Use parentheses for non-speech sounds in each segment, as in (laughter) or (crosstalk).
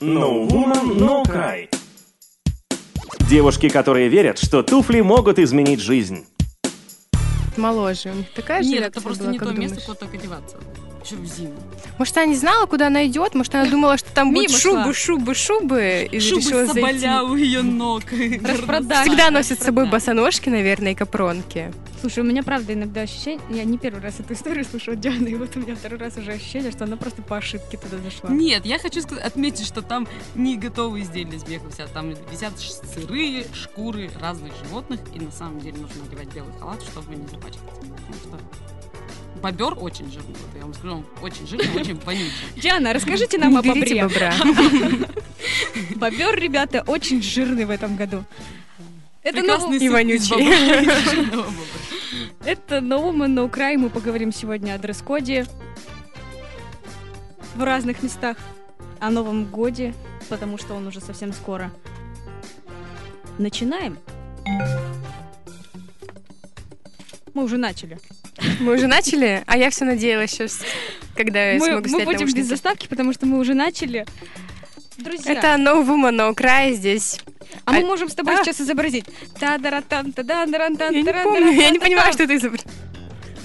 No Woman, No Cry. Девушки, которые верят, что туфли могут изменить жизнь. Моложе. У них такая же Нет, это просто была, не то место, думаешь? куда так одеваться. В зиму. Может, она не знала, куда она идет? Может, она думала, что там будут шубы, шубы, шубы, и решила Шубы зайти. соболя у ее ног. Распродажа. Всегда носит с собой босоножки, наверное, и капронки. Слушай, у меня правда иногда ощущение, я не первый раз эту историю слышу от Дианы, и вот у меня второй раз уже ощущение, что она просто по ошибке туда зашла. Нет, я хочу сказать, отметить, что там не готовые изделия из меха висят. Там висят сырые шкуры разных животных, и на самом деле нужно надевать белый халат, чтобы не запачкаться. Потому что бобер очень жирный, вот я вам скажу, он очень жирный, очень (laughs) вонючий. Диана, расскажите нам о бобре. бобра. (laughs) Бобер, ребята, очень жирный в этом году. Это Прекрасный и вонючий. (laughs) Это новому на Украй. Мы поговорим сегодня о дресс-коде в разных местах, о Новом годе, потому что он уже совсем скоро. Начинаем. Мы уже начали. Мы уже начали, а я все надеялась сейчас, когда я мы смогу мы снять будем наушники. без заставки, потому что мы уже начали. Друзья, Это No Woman, No Cry здесь. а мы а- можем с тобой а. сейчас изобразить. та да тан та да да тан Я не помню, я не понимаю, что это изобр-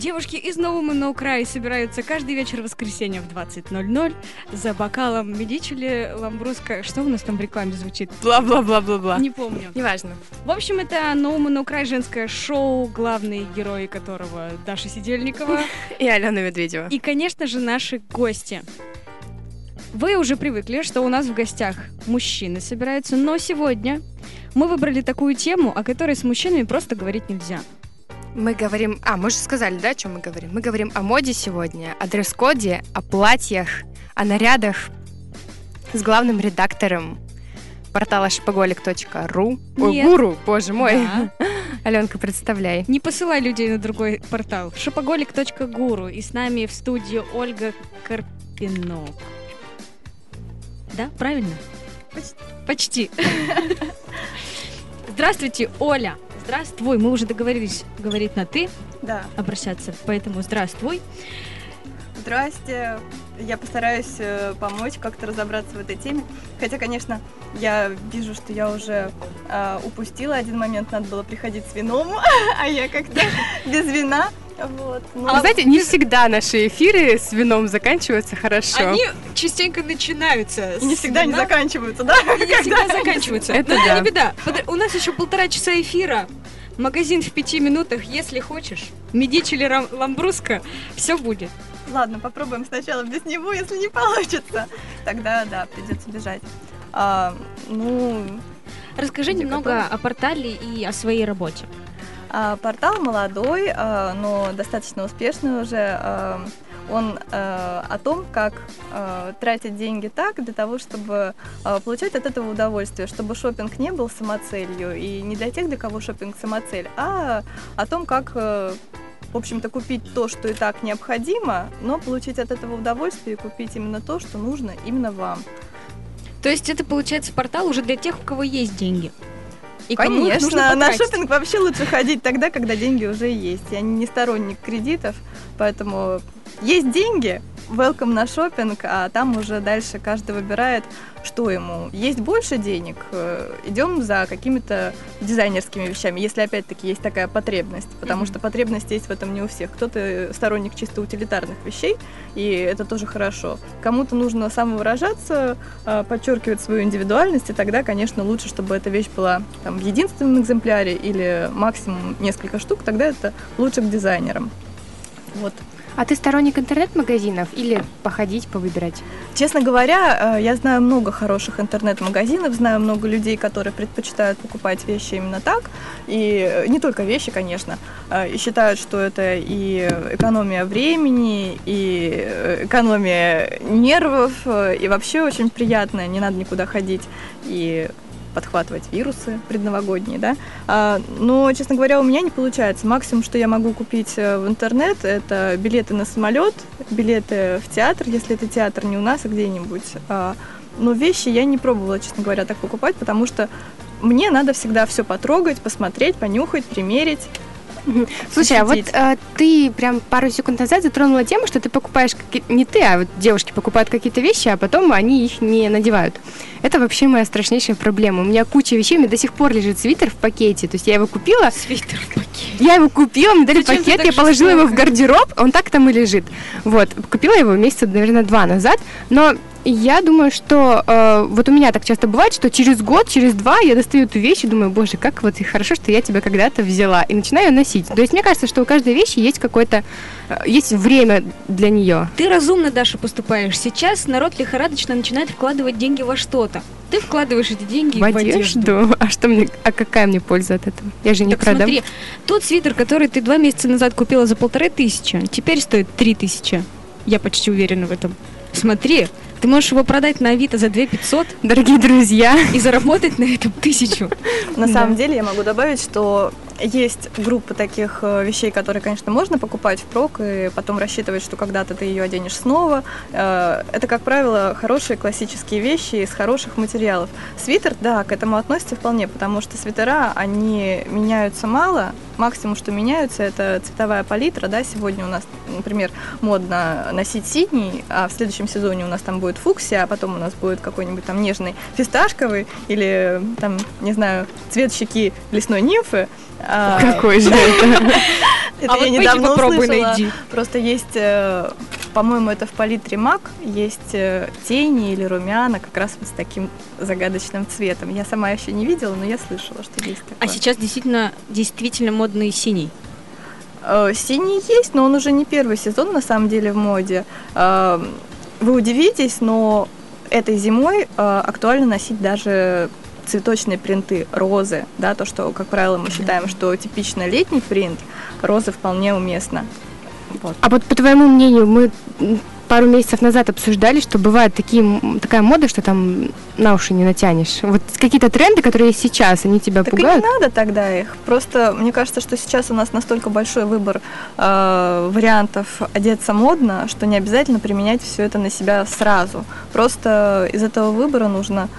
Девушки из Нового на Крае собираются каждый вечер воскресенья в 20.00 за бокалом Медичили Ламбруска. Что у нас там в рекламе звучит? Бла-бла-бла-бла-бла. Не помню. Неважно. В общем, это Новому на Край женское шоу, главные герои которого Даша Сидельникова (laughs) И Алена Медведева. и, конечно же, наши гости. Вы уже привыкли, что у нас в гостях мужчины собираются, но сегодня мы выбрали такую тему, о которой с мужчинами просто говорить нельзя. Мы говорим... А, мы же сказали, да, о чем мы говорим? Мы говорим о моде сегодня, о дресс-коде, о платьях, о нарядах с главным редактором портала шопоголик.ру. Ой, гуру, боже мой. Да. (laughs) Аленка, представляй. Не посылай людей на другой портал. Шопоголик.гуру. И с нами в студии Ольга Карпинок. Да, правильно? Почти. (laughs) Здравствуйте, Оля. Здравствуй. Мы уже договорились говорить на «ты», Да, обращаться, поэтому здравствуй. здрасте. Я постараюсь э, помочь как-то разобраться в этой теме. Хотя, конечно, я вижу, что я уже э, упустила один момент, надо было приходить с вином, (laughs) а я как-то (laughs) без вина. Вот. ну, Вы знаете, не всегда наши эфиры с вином заканчиваются хорошо. частенько начинаются. и не всегда не заканчиваются, да? не всегда заканчиваются. Это Но да. не беда. У нас еще полтора часа эфира. Магазин в пяти минутах, если хочешь. Медичи или Ламбруска, все будет. Ладно, попробуем сначала без него, если не получится. Тогда, да, придется бежать. А, ну, Расскажи немного готова? о портале и о своей работе. А, Портал молодой, а, но достаточно успешный уже. А, Он о том, как тратить деньги так для того, чтобы получать от этого удовольствие, чтобы шопинг не был самоцелью и не для тех, для кого шопинг самоцель, а о том, как э, в общем-то, купить то, что и так необходимо, но получить от этого удовольствие и купить именно то, что нужно именно вам. То есть это получается портал уже для тех, у кого есть деньги. И Конечно, на шопинг вообще лучше ходить тогда, когда деньги уже есть. Я не сторонник кредитов, поэтому есть деньги, welcome на шопинг, а там уже дальше каждый выбирает, что ему. Есть больше денег, э, идем за какими-то дизайнерскими вещами, если опять-таки есть такая потребность, потому что потребность есть в этом не у всех. Кто-то сторонник чисто утилитарных вещей, и это тоже хорошо. Кому-то нужно самовыражаться, э, подчеркивать свою индивидуальность, и тогда, конечно, лучше, чтобы эта вещь была там, в единственном экземпляре или максимум несколько штук, тогда это лучше к дизайнерам. Вот. А ты сторонник интернет-магазинов или походить, повыбирать? Честно говоря, э, я знаю много хороших интернет-магазинов, знаю много людей, которые предпочитают покупать вещи именно так. И э, не только вещи, конечно. э, И считают, что это и экономия времени, и экономия нервов, и вообще очень приятно, не надо никуда ходить. И подхватывать вирусы предновогодние, да. А, но, честно говоря, у меня не получается. Максимум, что я могу купить э, в интернет, это билеты на самолет, билеты в театр, если это театр не у нас, а где-нибудь. А, но вещи я не пробовала, честно говоря, так покупать, потому что мне надо всегда все потрогать, посмотреть, понюхать, примерить. (laughs) Слушай, а вот э, ты прям пару секунд назад затронула тему, что ты покупаешь какие- не ты, а вот девушки покупают какие-то вещи, а потом они их не надевают. Это вообще моя страшнейшая проблема. У меня куча вещей, у меня до сих пор лежит свитер в пакете. То есть я его купила, Свитер в пакете. я его купила, мне дали Зачем пакет, я положила его в жестоко? гардероб, он так там и лежит. Вот, купила его месяца, наверное, два назад, но я думаю, что э, вот у меня так часто бывает, что через год, через два я достаю эту вещь и думаю, боже, как вот и хорошо, что я тебя когда-то взяла, и начинаю носить. То есть мне кажется, что у каждой вещи есть какое-то, э, есть время для нее. Ты разумно, Даша, поступаешь. Сейчас народ лихорадочно начинает вкладывать деньги во что-то. Ты вкладываешь эти деньги В одежду. А что мне, а какая мне польза от этого? Я же не Так продам. смотри, тот свитер, который ты два месяца назад купила за полторы тысячи, теперь стоит три тысячи. Я почти уверена в этом. Смотри, ты можешь его продать на Авито за 2 500 Дорогие друзья, и заработать на этом тысячу. На самом деле я могу добавить, что есть группа таких э, вещей, которые, конечно, можно покупать впрок и потом рассчитывать, что когда-то ты ее оденешь снова. Э, Это, как правило, хорошие классические вещи из хороших материалов. Свитер, да, к этому относится вполне, потому что свитера, они меняются мало. Максимум, что меняются, это цветовая палитра. Да? Сегодня у нас, например, модно носить синий, а в следующем сезоне у нас там будет фуксия, а потом у нас будет какой-нибудь там нежный фисташковый или там, не знаю, цвет лесной нимфы. А, какой же это? (laughs) Это а я вот недавно попробуй услышала. найди. Просто есть, э, по-моему, это в палитре МАК, есть э, тени или румяна как раз вот с таким загадочным цветом. Я сама еще не видела, но я слышала, что есть такое. А сейчас действительно, действительно модный синий. Э, Синий есть, но он уже не первый сезон на самом деле в моде. Вы удивитесь, но этой зимой актуально носить даже цветочные принты, розы, да, то, что, как правило, мы считаем, что типично летний принт, розы вполне уместно. Вот. А вот по твоему мнению, мы пару месяцев назад обсуждали, что бывает такие, такая мода, что там на уши не натянешь. Вот какие-то тренды, которые есть сейчас, они тебя Так пугают? не надо тогда их. Просто мне кажется, что сейчас у нас настолько большой выбор э, вариантов одеться модно, что не обязательно применять все это на себя сразу. Просто из этого выбора нужно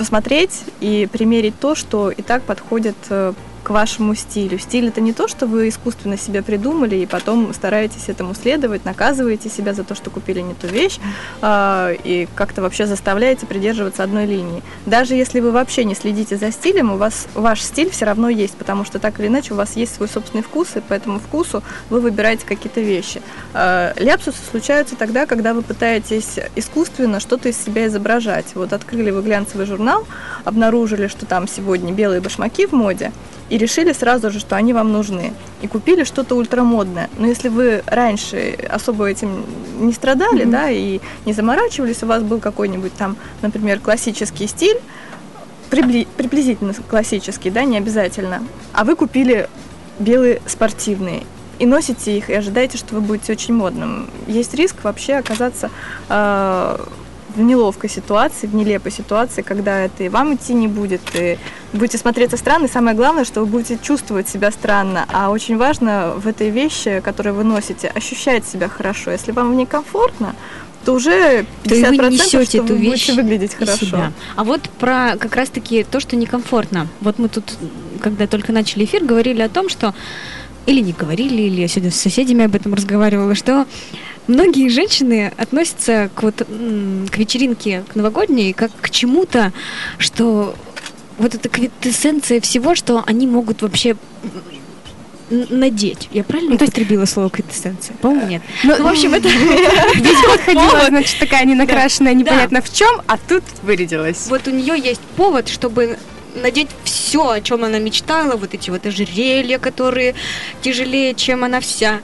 посмотреть и примерить то, что и так подходит э, вашему стилю. Стиль это не то, что вы искусственно себе придумали и потом стараетесь этому следовать, наказываете себя за то, что купили не ту вещь а, и как-то вообще заставляете придерживаться одной линии. Даже если вы вообще не следите за стилем, у вас ваш стиль все равно есть, потому что так или иначе у вас есть свой собственный вкус, и по этому вкусу вы выбираете какие-то вещи. А, Ляпсусы случаются тогда, когда вы пытаетесь искусственно что-то из себя изображать. Вот открыли вы глянцевый журнал, обнаружили, что там сегодня белые башмаки в моде, и решили сразу же, что они вам нужны. И купили что-то ультрамодное. Но если вы раньше особо этим не страдали, Мгм. да, и не заморачивались, у вас был какой-нибудь там, например, классический стиль, прибли- приблизительно классический, да, не обязательно, а вы купили белые спортивные и носите их, и ожидаете, что вы будете очень модным. Есть риск вообще оказаться э, в неловкой ситуации, в нелепой ситуации, когда это и вам идти не будет, и будете смотреться странно, и самое главное, что вы будете чувствовать себя странно. А очень важно в этой вещи, которую вы носите, ощущать себя хорошо. Если вам некомфортно, то уже 50% То вы несете что эту вы вещь будете выглядеть хорошо. себя. А вот про как раз-таки то, что некомфортно. Вот мы тут, когда только начали эфир, говорили о том, что или не говорили, или я сегодня с соседями об этом разговаривала, что многие женщины относятся к вот к вечеринке, к новогодней, как к чему-то, что вот это квинтэссенция всего, что они могут вообще надеть. Я правильно Ну, то есть- употребила слово квинтэссенция? По-моему, нет. Ну, Ну, в общем, это (laughs) Весь год ходила, значит, такая ненакрашенная, непонятно в чем, а тут вырядилась. вот у нее есть повод, чтобы надеть все, о чем она мечтала, вот эти вот ожерелья, которые тяжелее, чем она вся,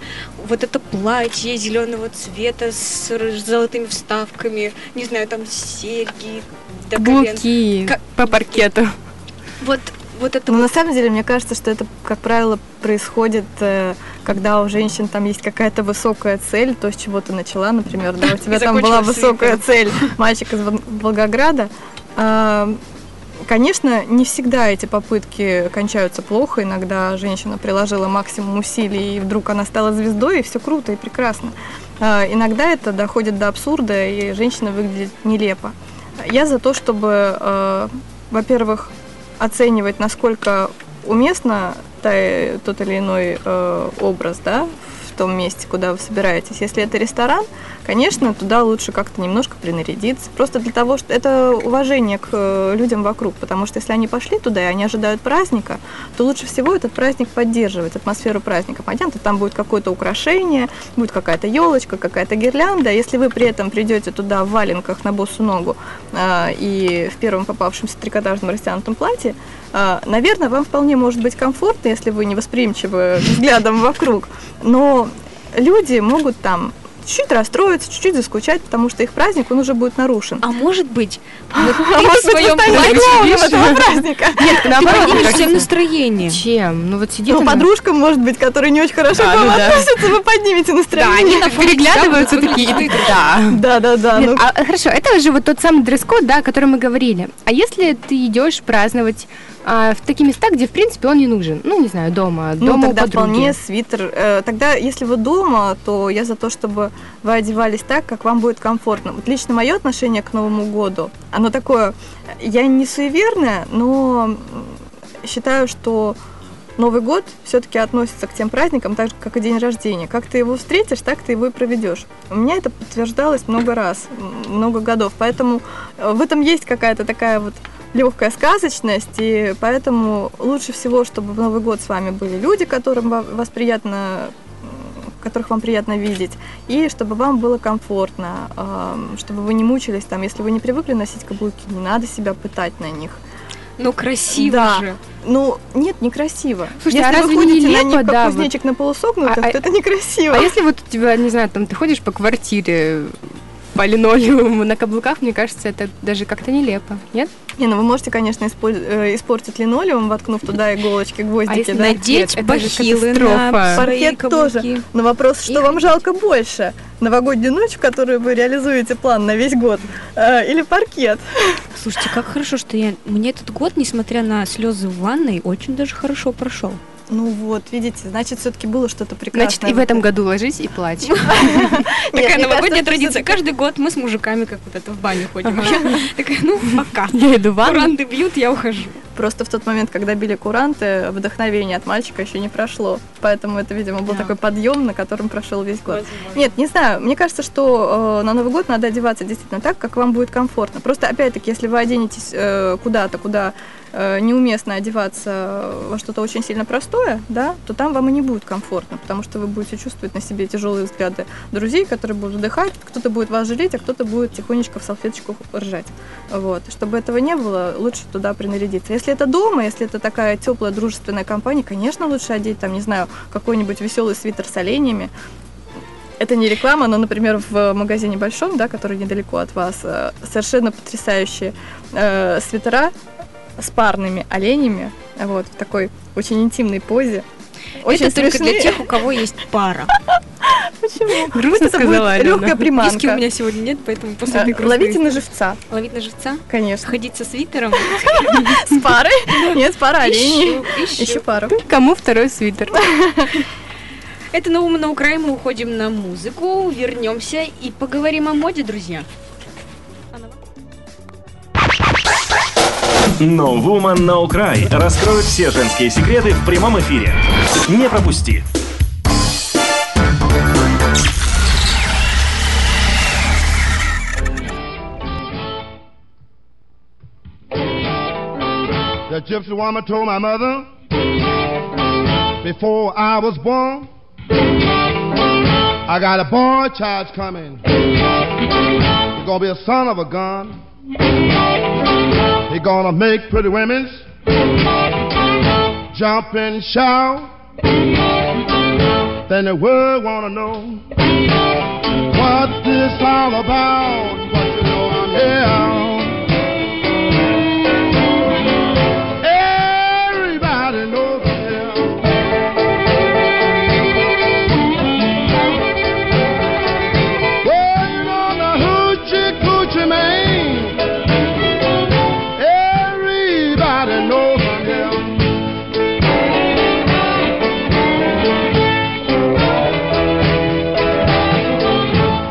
вот это платье зеленого цвета с золотыми вставками, не знаю, там серьги, до колен. Каблуки Ка- по паркету. Вот, вот это Но вот на самом деле, мне кажется, что это, как правило, происходит, э, когда у женщин там есть какая-то высокая цель, то, с чего ты начала, например, да, у тебя (laughs) там была высокая цель, мальчик из Вол- Волгограда. А, Конечно, не всегда эти попытки кончаются плохо. Иногда женщина приложила максимум усилий, и вдруг она стала звездой, и все круто и прекрасно. А, Иногда это доходит до абсурда, и женщина выглядит нелепо. Я за то, чтобы, э, во-первых, оценивать, насколько уместно тот или иной э, образ, да, в том месте, куда вы собираетесь. Если это ресторан, конечно, туда лучше как-то немножко принарядиться. Просто для того, что это уважение к э, людям вокруг. Потому что если они пошли туда и они ожидают праздника, то лучше всего этот праздник поддерживать, атмосферу праздника. Понятно, там будет какое-то украшение, будет какая-то елочка, какая-то гирлянда. Если вы при этом придете туда в валенках на босу ногу э, и в первом попавшемся трикотажном растянутом платье, э, наверное, вам вполне может быть комфортно, если вы не восприимчивы взглядом вокруг. Но люди могут там чуть-чуть расстроиться, чуть-чуть заскучать, потому что их праздник, он уже будет нарушен. А может быть, (laughs) вот А ты в своем платье праздника? Нет, ты наоборот, поднимешь мне всем настроение. Чем? Ну вот сидит Ну, подружкам, может быть, которые не очень хорошо к вам ну да. относятся, вы поднимете Да, настроение. они так переглядываются такие. Да. Да, да, да. Ну, а, хорошо, это же вот тот самый дресс-код, да, о котором мы говорили. А если ты идешь праздновать а, в такие места, где, в принципе, он не нужен? Ну, не знаю, дома, Ну, дома у тогда вполне свитер. Э, Тогда, если вы дома, то я за то, чтобы вы одевались так, как вам будет комфортно. Вот лично мое отношение к Новому году, оно такое, я не суеверная, но считаю, что Новый год все-таки относится к тем праздникам, так же, как и день рождения. Как ты его встретишь, так ты его и проведешь. У меня это подтверждалось много раз, много годов. Поэтому э, в этом есть какая-то такая вот легкая сказочность, и поэтому лучше всего, чтобы в Новый год с вами были люди, которым ва- вас приятно которых вам приятно видеть, и чтобы вам было комфортно, чтобы вы не мучились там, если вы не привыкли носить каблуки, не надо себя пытать на них. Ну, красиво Да. же. Ну, нет, некрасиво. Слушайте, а если разве вы не ходите на них, как да, вот? кузнечик на полусогнутых, А- а- то это некрасиво. А если вот у тебя, не знаю, там ты ходишь по квартире по линолеуму на каблуках, мне кажется, это даже как-то нелепо, нет? Не, ну вы можете, конечно, э, испортить линолеум, воткнув туда иголочки, гвоздики, если да? Надеть бахилы на Паркет тоже. Но вопрос, что И вам жалко больше? Новогоднюю ночь, в которую вы реализуете план на весь год, э, или паркет? Слушайте, как хорошо, что я... Мне этот год, несмотря на слезы в ванной, очень даже хорошо прошел. Ну вот, видите, значит, все-таки было что-то прекрасное. Значит, и в этом году ложись и плачь. (laughs) Такая новогодняя традиция. Каждый год мы с мужиками как вот это в баню ходим. Такая, ну, пока. (laughs) Я иду в ванну. Куранты бьют, я ухожу. Просто в тот момент, когда били куранты, вдохновение от мальчика еще не прошло. Поэтому это, видимо, был такой подъем, на котором прошел весь год. Нет, не знаю. Мне кажется, что э, на Новый год надо одеваться действительно так, как вам будет комфортно. Просто, опять-таки, если вы оденетесь э, куда-то, куда неуместно одеваться во что-то очень сильно простое, да, то там вам и не будет комфортно, потому что вы будете чувствовать на себе тяжелые взгляды друзей, которые будут вдыхать, кто-то будет вас жалеть, а кто-то будет тихонечко в салфеточку ржать. Вот. Чтобы этого не было, лучше туда принарядиться. Если это дома, если это такая теплая дружественная компания, конечно, лучше одеть там, не знаю, какой-нибудь веселый свитер с оленями, это не реклама, но, например, в магазине большом, да, который недалеко от вас, э, совершенно потрясающие э, свитера с парными оленями, вот, в такой очень интимной позе. Очень Это только для смешные. тех, у кого есть пара. (laughs) Почему? Грустно сказала Алена. легкая Виски у приманка. меня сегодня нет, поэтому после Э, этой грустной Ловите на живца, Ловить на живца? конечно. Ходить со свитером? (laughs) С парой? Нет, с парой оленей. Еще пару. Кому второй свитер? (laughs) Это на ум на Украину. Мы уходим на музыку, вернемся и поговорим о моде, друзья. No Woman No Cry раскроет все женские секреты в прямом эфире. Не пропусти. The gypsy woman told my mother before I was born, I got a boy child coming. He's gonna be a son of a gun. He's gonna make pretty women jump and shout. Then the world wanna know what this all about. But you know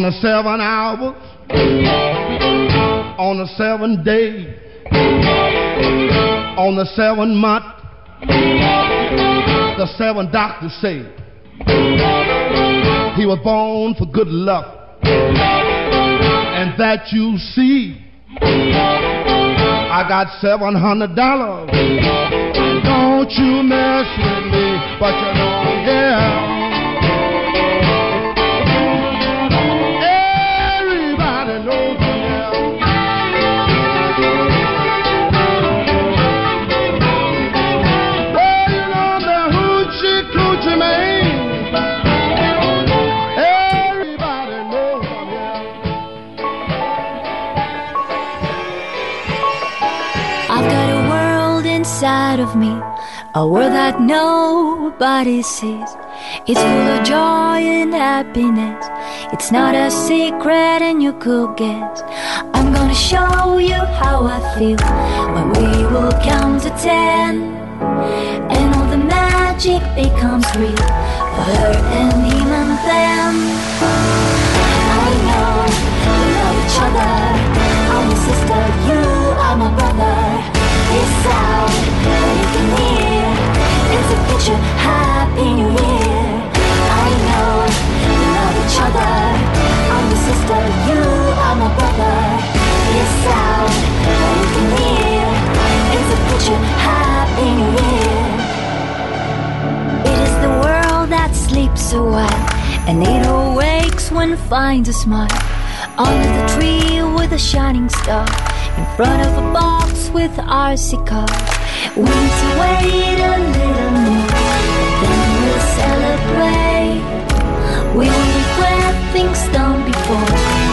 On the seven hours, on the seven day, on the seven month, the seven doctors say he was born for good luck, and that you see. I got seven hundred dollars. Don't you mess with me, but you know, yeah. Inside of me, a world that nobody sees. It's full of joy and happiness. It's not a secret, and you could guess. I'm gonna show you how I feel when we will count to ten, and all the magic becomes real for her and him and them. I know we love each other. I'm your sister, you are my brother. This sound is a picture. Happy New Year. I know we love each other. I'm your sister, you are my brother. This sound that you can hear is a picture. Happy New Year. It is the world that sleeps a while, and it awakes when finds a smile. Under the tree with a shining star, in front of a box with RC cars. We need to wait a little more, then we'll celebrate. We regret things done before,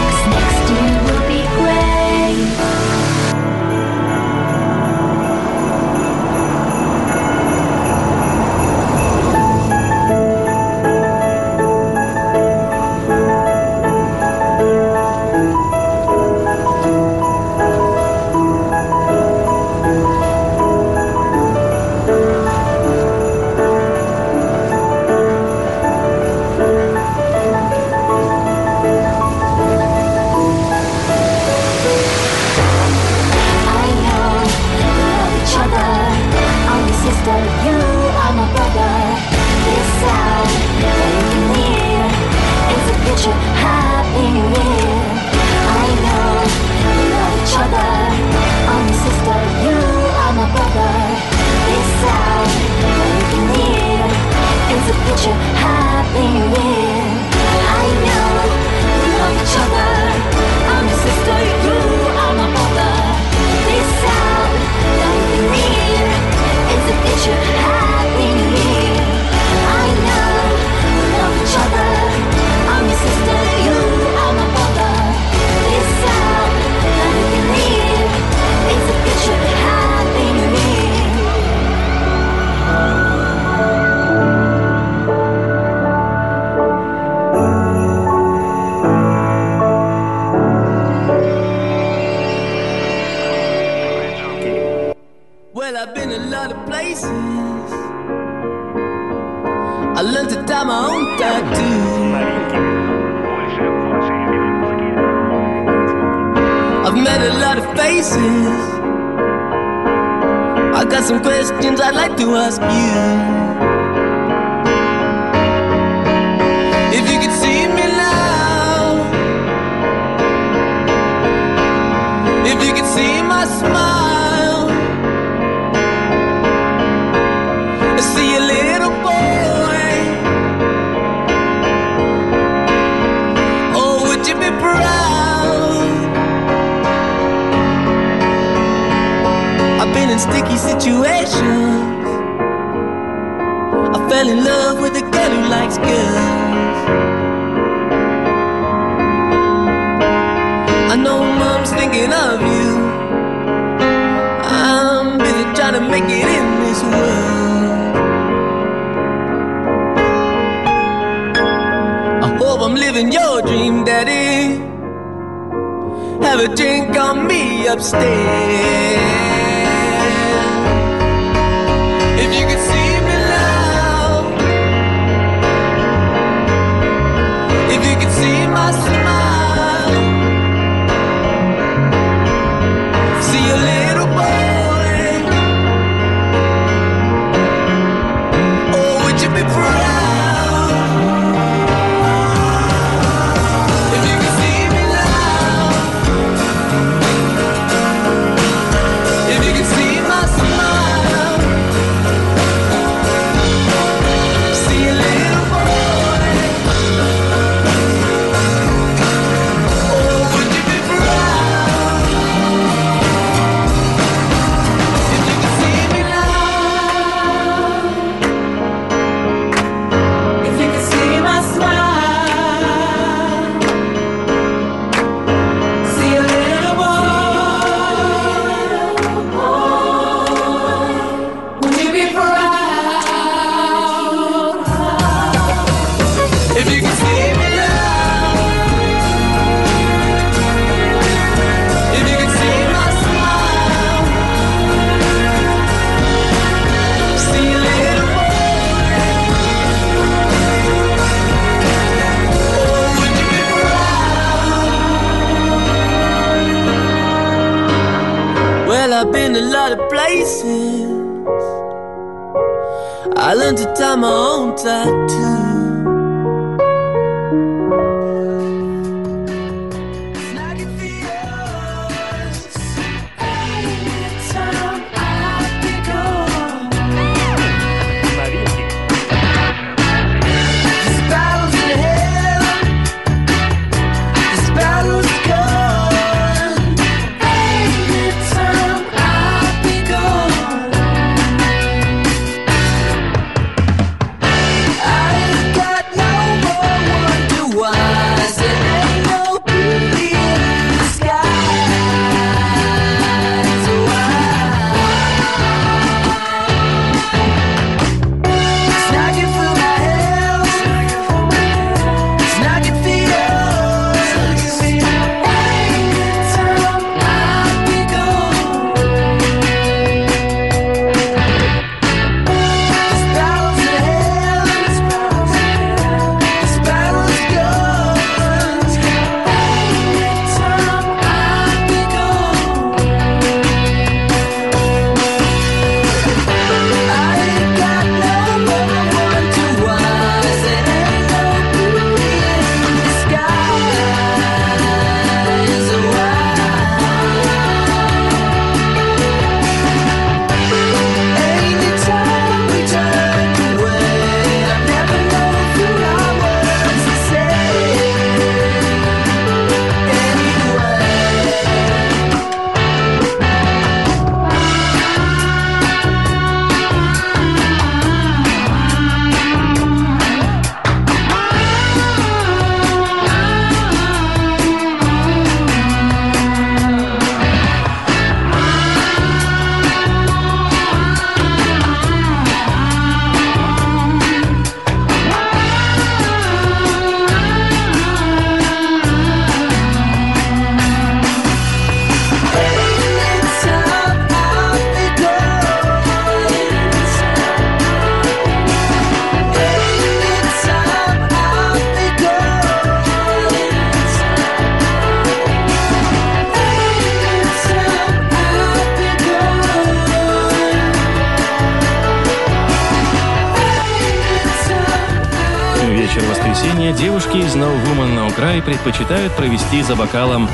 предпочитают провести за бокалом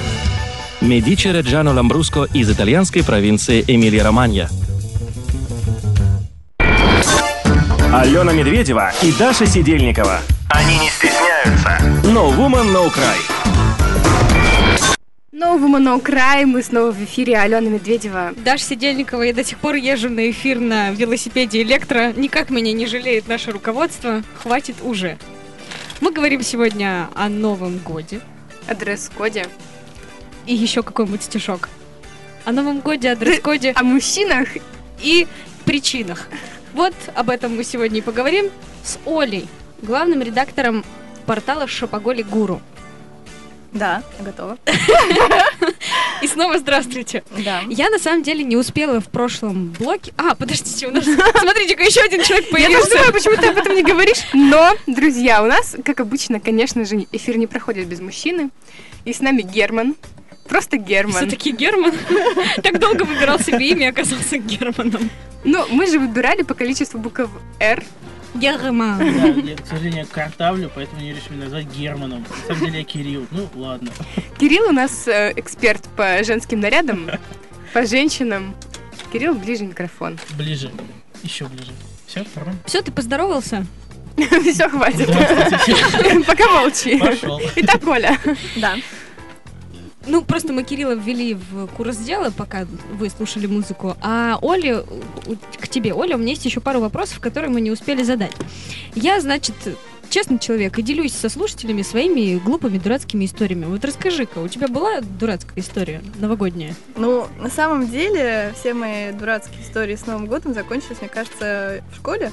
Медичи Реджано Ламбруско из итальянской провинции Эмилия-Романья. Алена Медведева и Даша Сидельникова. Они не стесняются. No Woman No Cry. No Woman No Cry. Мы снова в эфире. Алена Медведева. Даша Сидельникова. Я до сих пор езжу на эфир на велосипеде электро. Никак меня не жалеет наше руководство. Хватит уже. Мы говорим сегодня о Новом годе. О дресс-коде. И еще какой-нибудь стишок. О Новом годе, о дресс-коде. (laughs) О мужчинах. И причинах. Вот об этом мы сегодня и поговорим с Олей, главным редактором портала Шопоголи Гуру. Да, готова. И снова здравствуйте. Да. Я на самом деле не успела в прошлом блоке. А, подождите, у нас, (laughs) смотрите-ка, еще один человек Я тоже появился. думаю, почему ты об этом не говоришь. (laughs) Но, друзья, у нас, как обычно, конечно же, эфир не проходит без мужчины. И с нами Герман. Просто Герман. Все-таки Герман. (laughs) Так долго выбирал себе имя и оказался Германом. Ну, мы же выбирали по количеству букв «Р». Герман. Да, я, к сожалению, картавлю, поэтому не решили назвать Германом. На самом деле я Кирилл. Ну, ладно. Кирилл у нас э, эксперт по женским нарядам, по женщинам. Кирилл, ближе микрофон. Ближе. Еще ближе. Все, нормально? Все, ты поздоровался? (laughs) Все, хватит. (laughs) Пока молчи. Пошел. Итак, Оля. Да. Ну, просто мы Кирилла ввели в курс дела, пока вы слушали музыку. А Оле, у- к тебе, Оля, у меня есть еще пару вопросов, которые мы не успели задать. Я, значит, честный человек и делюсь со слушателями своими глупыми дурацкими историями. Вот расскажи-ка, у тебя была дурацкая история новогодняя? Ну, на самом деле, все мои дурацкие истории с Новым годом закончились, мне кажется, в школе,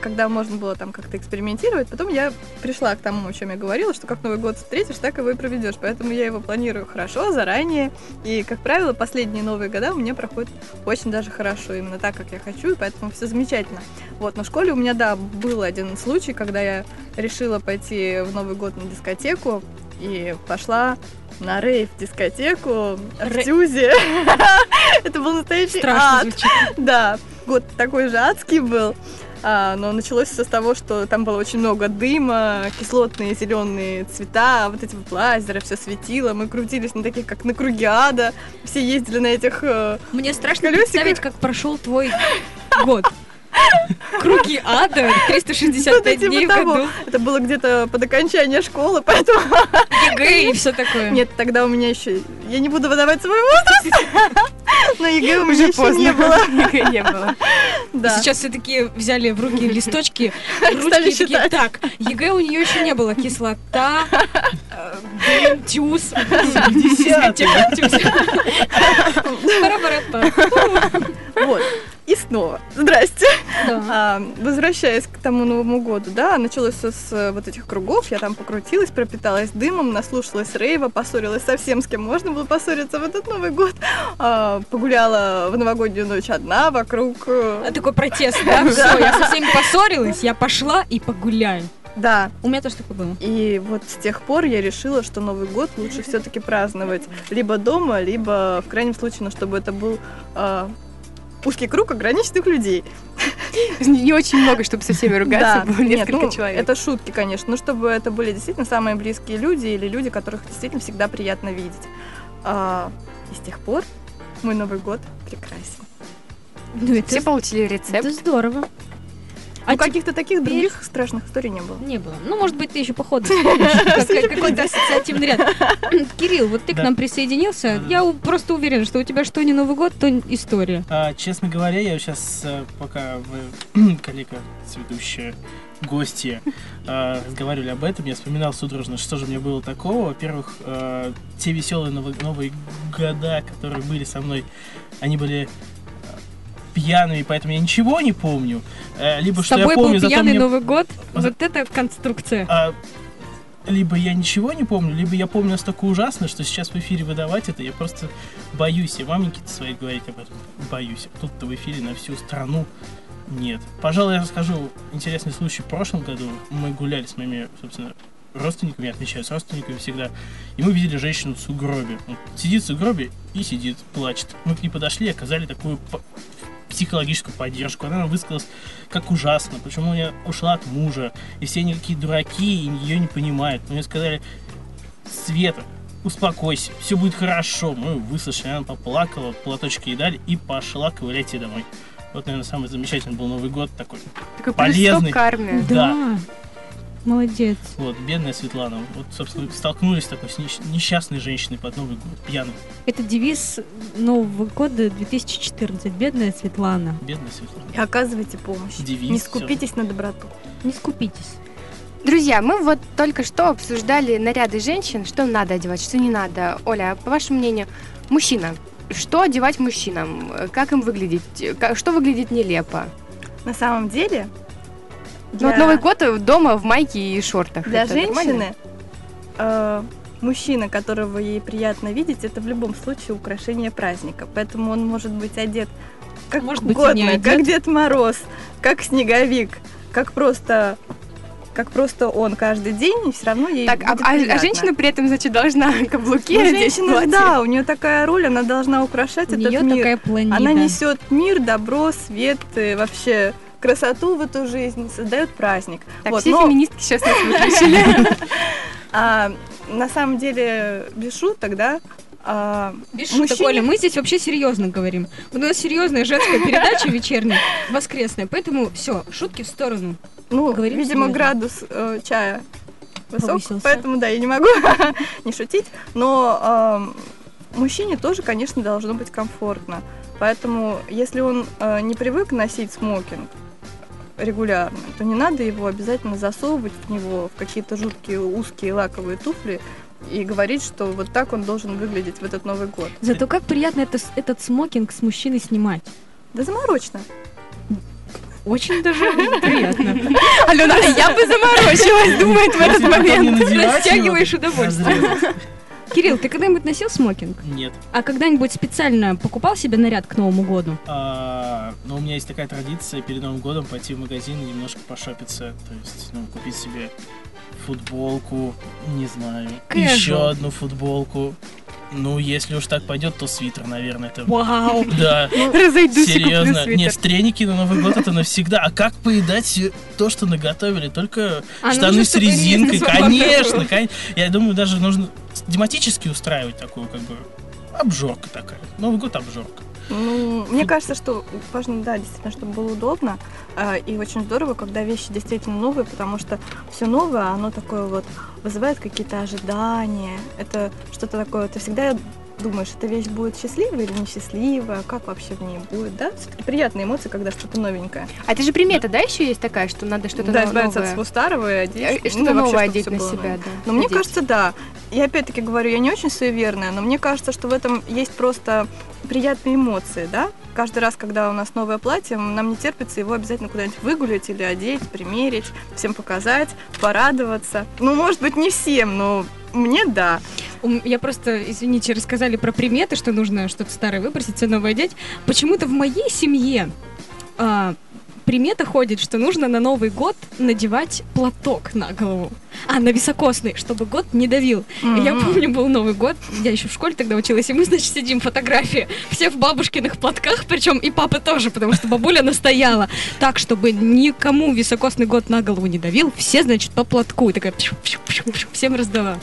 когда можно было там как-то экспериментировать. Потом я пришла к тому, о чем я говорила, что как Новый год встретишь, так его и проведешь. Поэтому я его планирую хорошо, заранее. И, как правило, последние Новые года у меня проходят очень даже хорошо, именно так, как я хочу, и поэтому все замечательно. Вот, но в школе у меня, да, был один случай, когда я решила пойти в Новый год на дискотеку, и пошла на рейв-дискотеку в Рей- Тюзе. (laughs) Это был настоящий Страшно ад. звучит. Да, год такой же адский был. А, но началось все с того, что там было очень много дыма, кислотные зеленые цвета, вот эти вот лазеры, все светило. Мы крутились на таких, как на круге ада. Все ездили на этих... э, Мне страшно Колесико. представить, как прошел твой год. Круги ада, 365 что-то дней типа в того. году, Это было где-то под окончание школы, поэтому... ЕГЭ и (laughs) все такое. Нет, тогда у меня еще... Я не буду выдавать свой возраст, (laughs) но ЕГЭ у меня Уже еще поздно. не было. (laughs) Никогда не было. Да. Сейчас все такие взяли в руки листочки, ручки такие, так, ЕГЭ у нее еще не было, кислота, э, блин, тюз. Пара-пара-па. Вот. И снова. Здрасте. Да. А, возвращаясь к тому Новому году, да, началось всё с э, вот этих кругов, я там покрутилась, пропиталась дымом, наслушалась рейва, поссорилась со всем, с кем можно было поссориться в этот Новый год, А, погуляла в новогоднюю ночь одна вокруг... э, А Такой протест, да? (laughs) Все, я со всеми поссорилась, я пошла и погуляю. Да, У меня тоже такое было. и вот с тех пор я решила, что Новый год лучше все-таки праздновать либо дома, либо в крайнем случае, ну, чтобы это был а, узкий круг ограниченных людей. Не очень много, чтобы со всеми ругаться, Да, было нет, несколько ну, человек. Это шутки, конечно. Ну, чтобы это были действительно самые близкие люди или люди, которых действительно всегда приятно видеть. А, и с тех пор мой Новый год прекрасен. Ну, Все получили рецепт. это здорово. А А каких-то таких других страшных историй не было. Не было. Ну, может быть, ты еще походу (laughs) какой-то ассоциативный ряд. (laughs) Кирилл, вот ты к нам присоединился. Я просто уверена, что у тебя что не Новый год, то история. А, честно говоря, я сейчас, пока вы, (clears throat) коллега, ведущая, гости, а, разговаривали об этом, я вспоминал судорожно, что же мне было такого. Во-первых, а, те веселые новые, новые года, которые были со мной, они были пьяными, поэтому я ничего не помню. Э, Либо С что я тобой помню, был пьяный мне Новый год. За- Вот это конструкция. а, либо я ничего не помню, либо я помню настолько ужасно, что сейчас в эфире выдавать это, я просто боюсь. И маменьки-то своей говорить об этом боюсь. А Тут-то в эфире на всю страну нет. Пожалуй, я расскажу интересный случай. В прошлом году мы гуляли с моими, собственно, родственниками, я отмечаю с родственниками всегда, и мы видели женщину в сугробе. Вот сидит в сугробе и сидит, плачет. Мы к ней подошли оказали такую психологическую поддержку. Она высказалась, как ужасно, почему она ушла от мужа, и все они какие дураки, и ее не понимают. Мне сказали, Света, успокойся, все будет хорошо. Мы выслушали, она поплакала, платочки ей дали и пошла ковыляйте домой. Вот, наверное, самый замечательный был Новый год такой. Такой полезный. карме. Да. Молодец. Вот, бедная Светлана. Вот, собственно, столкнулись с такой с несч- несчастной женщиной под Новый год, пьяной. Это девиз Нового года 2014. Бедная Светлана. Бедная Светлана. И оказывайте помощь. Девиз, Не скупитесь на доброту. Не скупитесь. Друзья, мы вот только что обсуждали наряды женщин, что надо одевать, что не надо. Оля, по вашему мнению, мужчина, что одевать мужчинам? Как им выглядеть? Что выглядит нелепо? На самом деле, Ну, вот Новый год дома в майке и шортах. Для Это женщины э, мужчина, которого ей приятно видеть, это в любом случае украшение праздника. Поэтому он может быть одет как Может быть, угодно, одет. как Дед Мороз, как Снеговик, как просто как просто он каждый день, и все равно ей Так, а, будет а- а женщина при этом, значит, должна (laughs) каблуки Ну, женщина, платье. да, у нее такая роль, она должна украшать У этот нее мир. такая планида. Она несет мир, добро, свет, и вообще красоту в эту жизнь, создает праздник. Так, Вот, все но- феминистки сейчас нас выключили. (laughs) А, на самом деле, без шуток, да, а, Без шуток, мужчине- Оля, мы здесь вообще серьезно говорим. У нас серьезная женская передача вечерняя, воскресная, поэтому все, шутки в сторону. ну, говорим видимо, серьезно. градус э, чая высок, Повысился. поэтому, да, я не могу (laughs) не шутить, но ам, мужчине тоже, конечно, должно быть комфортно. Поэтому, если он э, не привык носить смокинг регулярно, то не надо его обязательно засовывать в него в какие-то жуткие узкие лаковые туфли и говорить, что вот так он должен выглядеть в этот Новый год. Зато как приятно это, этот смокинг с мужчиной снимать. Да заморочно. Очень даже приятно. Алена, я бы заморочилась, думает в этот момент. Растягиваешь удовольствие. Кирилл, ты когда-нибудь носил смокинг? Нет. А когда-нибудь специально покупал себе наряд к Новому году? А, но у меня есть такая традиция перед Новым годом пойти в магазин и немножко пошопиться. То есть, ну, купить себе футболку, не знаю, Casual. еще одну футболку. Ну, если уж так пойдет, то свитер, наверное, это. Вау! (laughs) Да, Разойдусь и куплю серьезно. Нет, треники на Новый год это навсегда. А как поедать то, что наготовили? Только А штаны нужно, с резинкой. (laughs) Конечно, была. (laughs) кон- Я думаю, даже нужно тематически устраивать такую, как бы, обжорка такая. Новый год обжорка. Ну, мне кажется, что важно, да, действительно, чтобы было удобно. а, И очень здорово, когда вещи действительно новые, потому что все новое, оно такое вот вызывает какие-то ожидания. Это что-то такое. Ты всегда думаешь, эта вещь будет счастливая или несчастливая, как вообще в ней будет, да? Все-таки приятные эмоции, когда что-то новенькое. А это же примета, да, еще есть такая, что надо что-то да, но- избавиться от новое? всего старого и одеть. Э, ну, Что-то вообще, новое чтобы одеть на себя, новое. да. Но мне Одеть. кажется, да. Я опять-таки говорю, я не очень суеверная, но мне кажется, что в этом есть просто приятные эмоции, да? Каждый раз, когда у нас новое платье, нам не терпится его обязательно куда-нибудь выгулять или одеть, примерить, всем показать, порадоваться. Ну, может быть, не всем, но мне да. Я просто, извините, рассказали про приметы, что нужно что-то старое выбросить, все новое одеть. Почему-то в моей семье а, примета ходит, что нужно на Новый год надевать платок на голову. А, на високосный, чтобы год не давил. И Я помню, был Новый год, я еще в школе тогда училась, и мы, значит, сидим, фотографии, все в бабушкиных платках, причем и папа тоже, потому что бабуля настояла. Так, чтобы никому високосный год на голову не давил, все, значит, по платку. И такая всем раздала.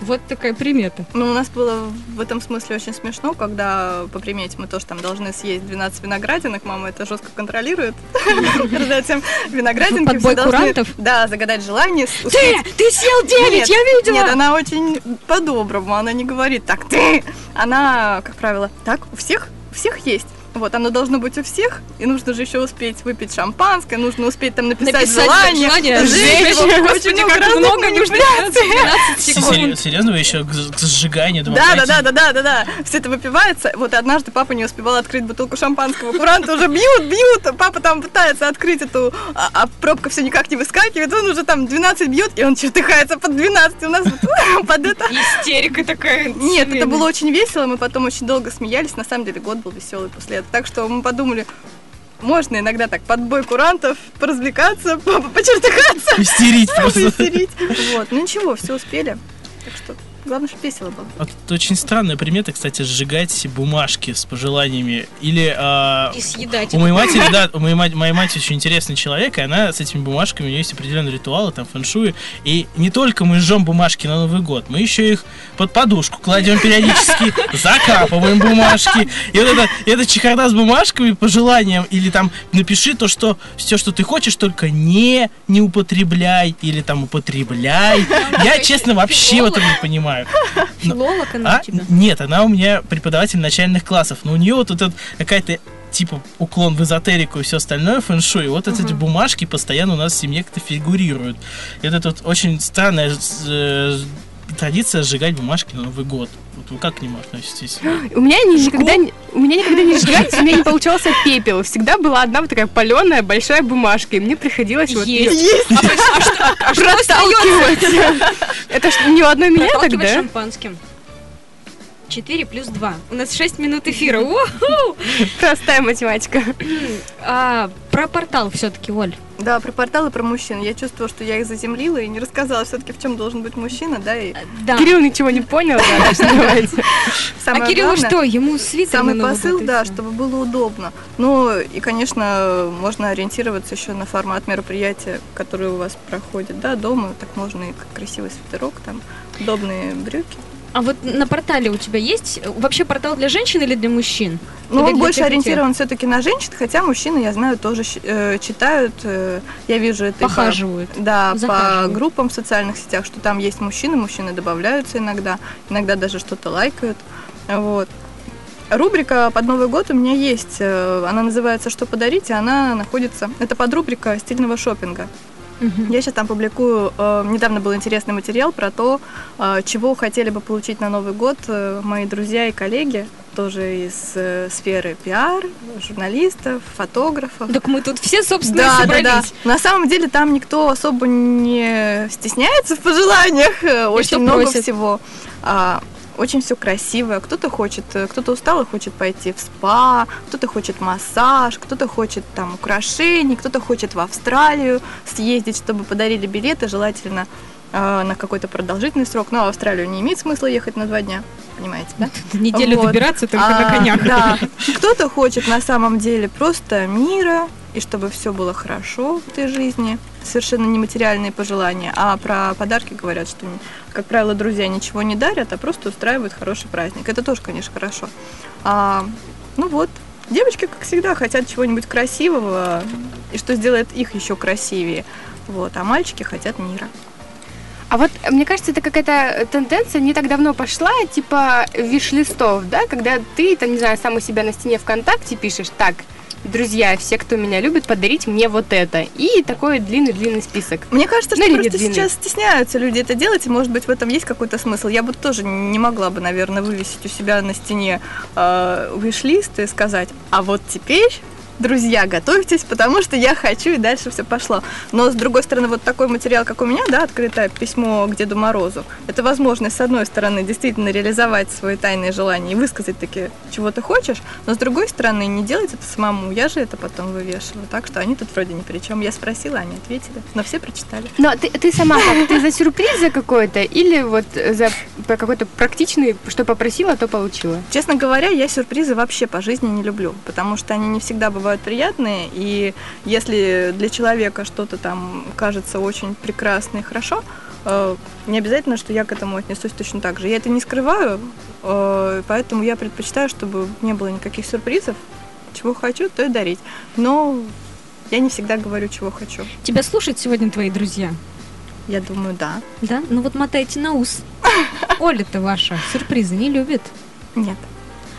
Вот такая примета. Ну, у нас было в этом смысле очень смешно, когда по примете мы тоже там должны съесть 12 виноградинок, мама это жестко контролирует. (laughs) Этим виноградинки Подбой курантов? Да, загадать желание. Ты! Ты съел 9, Нет, я видела! Нет, она очень по-доброму, она не говорит так, ты! Она, как правило, так, у всех, у всех есть. Вот, оно должно быть у всех, и нужно же еще успеть выпить шампанское, нужно успеть там написать, Написать желание, желание. Господи, Очень как разных много нужно манипуляций. 12 Се- секунд. сери- Серьезно, вы еще к, сжиганию Да, да, да, да, да, да, да. Все это выпивается. Вот однажды папа не успевал открыть бутылку шампанского. Куранты уже бьют, бьют. Папа там пытается открыть эту, а, а пробка все никак не выскакивает. Он уже там 12 бьет, и он чертыхается под 12. У нас (laughs) под это... Истерика такая. Нет, это было очень весело, мы потом очень долго смеялись. На самом деле год был веселый после этого. Так что мы подумали, можно иногда так под бой курантов поразвлекаться, по- по- почертыхаться, Истерить (laughs) просто. поистерить. Вот, ну ничего, все успели. Так что Главное, чтобы весело было. Вот это очень странная примета, кстати, сжигать бумажки с пожеланиями. Или а, И съедать. у моей матери, да, у моей, мать, моя мать очень интересный человек, и она с этими бумажками, у нее есть определенные ритуалы, там, фэншуи. И не только мы жжем бумажки на Новый год, мы еще их под подушку кладем периодически, (laughs) закапываем бумажки. И вот это, это чехарда с бумажками, пожеланием, или там напиши то, что все, что ты хочешь, только не, не употребляй, или там употребляй. (laughs) Я, честно, вообще в этом не понимаю. Но- (laughs) Филолог она а? у тебя. Нет, она у меня преподаватель начальных классов, но у нее вот этот какая-то типа уклон в эзотерику и все остальное, фэншуй, вот эти бумажки постоянно у нас в семье как-то фигурируют. И это тут очень странная э, традиция сжигать бумажки на Новый год. Вот вы как к нему относитесь? (gasps) У меня никогда, не- у меня никогда не сжигались, у меня не получался пепел. Всегда была одна вот такая паленая большая бумажка, и мне приходилось вот Есть. А а что проталкивать. Это ж не у одной меня тогда? шампанским. 4 плюс 2. У нас 6 минут эфира. (laughs) Простая математика. А, про портал все-таки, Оль. Да, про порталы, про мужчин. Я чувствовала, что я их заземлила и не рассказала все-таки, в чем должен быть мужчина, да, и Да. Кирилл ничего не понял, (laughs) а Кириллу главное- что? Ему свитер Самый посыл, и да, чтобы было удобно. Ну и, конечно, можно ориентироваться еще на формат мероприятия, которое у вас проходит. Да, дома так можно и красивый свитерок, там удобные брюки. А вот на портале у тебя есть э, вообще портал для женщин или для мужчин? Но Или он больше ориентирован все-таки на женщин, хотя мужчины, я знаю, тоже э, читают. э, я вижу это и по- Похаживают. Да, по группам в социальных сетях, что там есть мужчины, мужчины добавляются иногда, иногда даже что-то лайкают. Вот. Рубрика под Новый год у меня есть. э, Она называется «Что подарить?», и она находится... Это подрубрика стильного шопинга. Мгм. Я сейчас там публикую... э, недавно был интересный материал про то, э, чего хотели бы получить на Новый год э, мои друзья и коллеги, тоже из э, сферы пиар, журналистов, фотографов. Так мы тут все, собственно, и Да, да, собрались. да. На самом деле там никто особо не стесняется в пожеланиях. э, Очень что много просят? всего. А, очень все красиво. Кто-то хочет, э, кто-то устал и хочет пойти в спа, кто-то хочет массаж, кто-то хочет там украшений, кто-то хочет в Австралию съездить, чтобы подарили билеты, желательно э, на какой-то продолжительный срок. Но в Австралию не имеет смысла ехать на два дня, понимаете, да? (laughs) Неделю Вот. добираться только А, на конях. Да. (laughs) Кто-то хочет на самом деле просто мира, и чтобы все было хорошо в этой жизни. Совершенно нематериальные пожелания. А про подарки говорят, что, как правило, друзья ничего не дарят, а просто устраивают хороший праздник. Это тоже, конечно, хорошо. А, ну вот, девочки, как всегда, хотят чего-нибудь красивого, и что сделает их еще красивее. Вот, а мальчики хотят мира. А вот мне кажется, это какая-то тенденция не так давно пошла, типа виш-листов, да, когда ты, там, не знаю, сам у себя на стене ВКонтакте пишешь, так, друзья, все, кто меня любит, подарить мне вот это. И такой длинный-длинный список. Мне кажется, что просто длинный. сейчас стесняются люди это делать, и может быть в этом есть какой-то смысл. Я бы тоже не могла бы, наверное, вывесить у себя на стене э, виш-лист и сказать, а вот теперь друзья, готовьтесь, потому что я хочу, и дальше все пошло. Но, с другой стороны, вот такой материал, как у меня, да, открытое письмо к Деду Морозу, это возможность, с одной стороны, действительно реализовать свои тайные желания и высказать таки, чего ты хочешь, но, с другой стороны, не делать это самому. Я же это потом вывешиваю, так что они тут вроде ни при чем. Я спросила, они ответили, но все прочитали. Но ты, ты сама как? Ты за сюрприз за какой-то или вот за какой-то практичный, что попросила, то получила? Честно говоря, я сюрпризы вообще по жизни не люблю, потому что они не всегда бывают приятные, и если для человека что-то там кажется очень прекрасно и хорошо, э, не обязательно, что я к этому отнесусь точно так же. Я это не скрываю, э, поэтому я предпочитаю, чтобы не было никаких сюрпризов. Чего хочу, то и дарить. Но я не всегда говорю, чего хочу. Тебя слушают сегодня твои друзья? Я думаю, да. Да? Ну вот мотайте на ус. (laughs) Оля-то ваша сюрпризы не любит. Нет.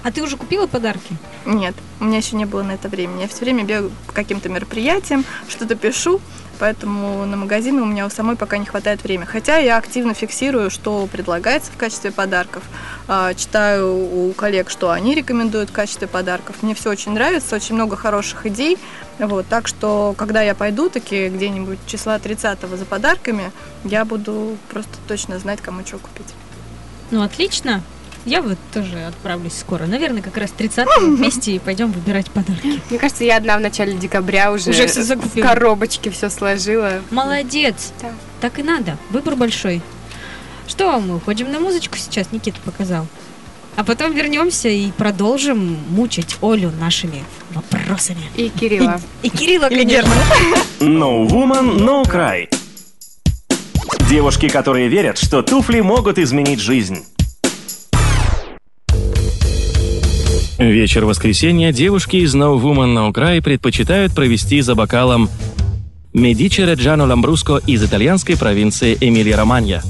А ты уже купила подарки? Нет, у меня еще не было на это времени. Я все время бегаю по каким-то мероприятиям, что-то пишу, поэтому на магазины у меня у самой пока не хватает времени. Хотя я активно фиксирую, что предлагается в качестве подарков, А, читаю у коллег, что они рекомендуют в качестве подарков. Мне все очень нравится, очень много хороших идей. Вот, так что, когда я пойду таки где-нибудь числа 30 за подарками, я буду просто точно знать, кому что купить. Ну, отлично. Я вот тоже отправлюсь скоро. Наверное, как раз 30-го (laughs) вместе и пойдем выбирать подарки. Мне кажется, я одна в начале декабря уже, Уже всё в коробочке все сложила. Молодец. Да. Так и надо. Выбор большой. Что, мы уходим на музычку сейчас, Никита показал. А потом вернемся и продолжим мучить Олю нашими вопросами. И Кирилла. И, (laughs) и Кирилла, конечно. (laughs) No woman, no cry. Девушки, которые верят, что туфли могут изменить жизнь. Вечер воскресенья девушки из No Woman No Cry предпочитают провести за бокалом Медичи Реджано Ламбруско из итальянской провинции Эмилия-Романья.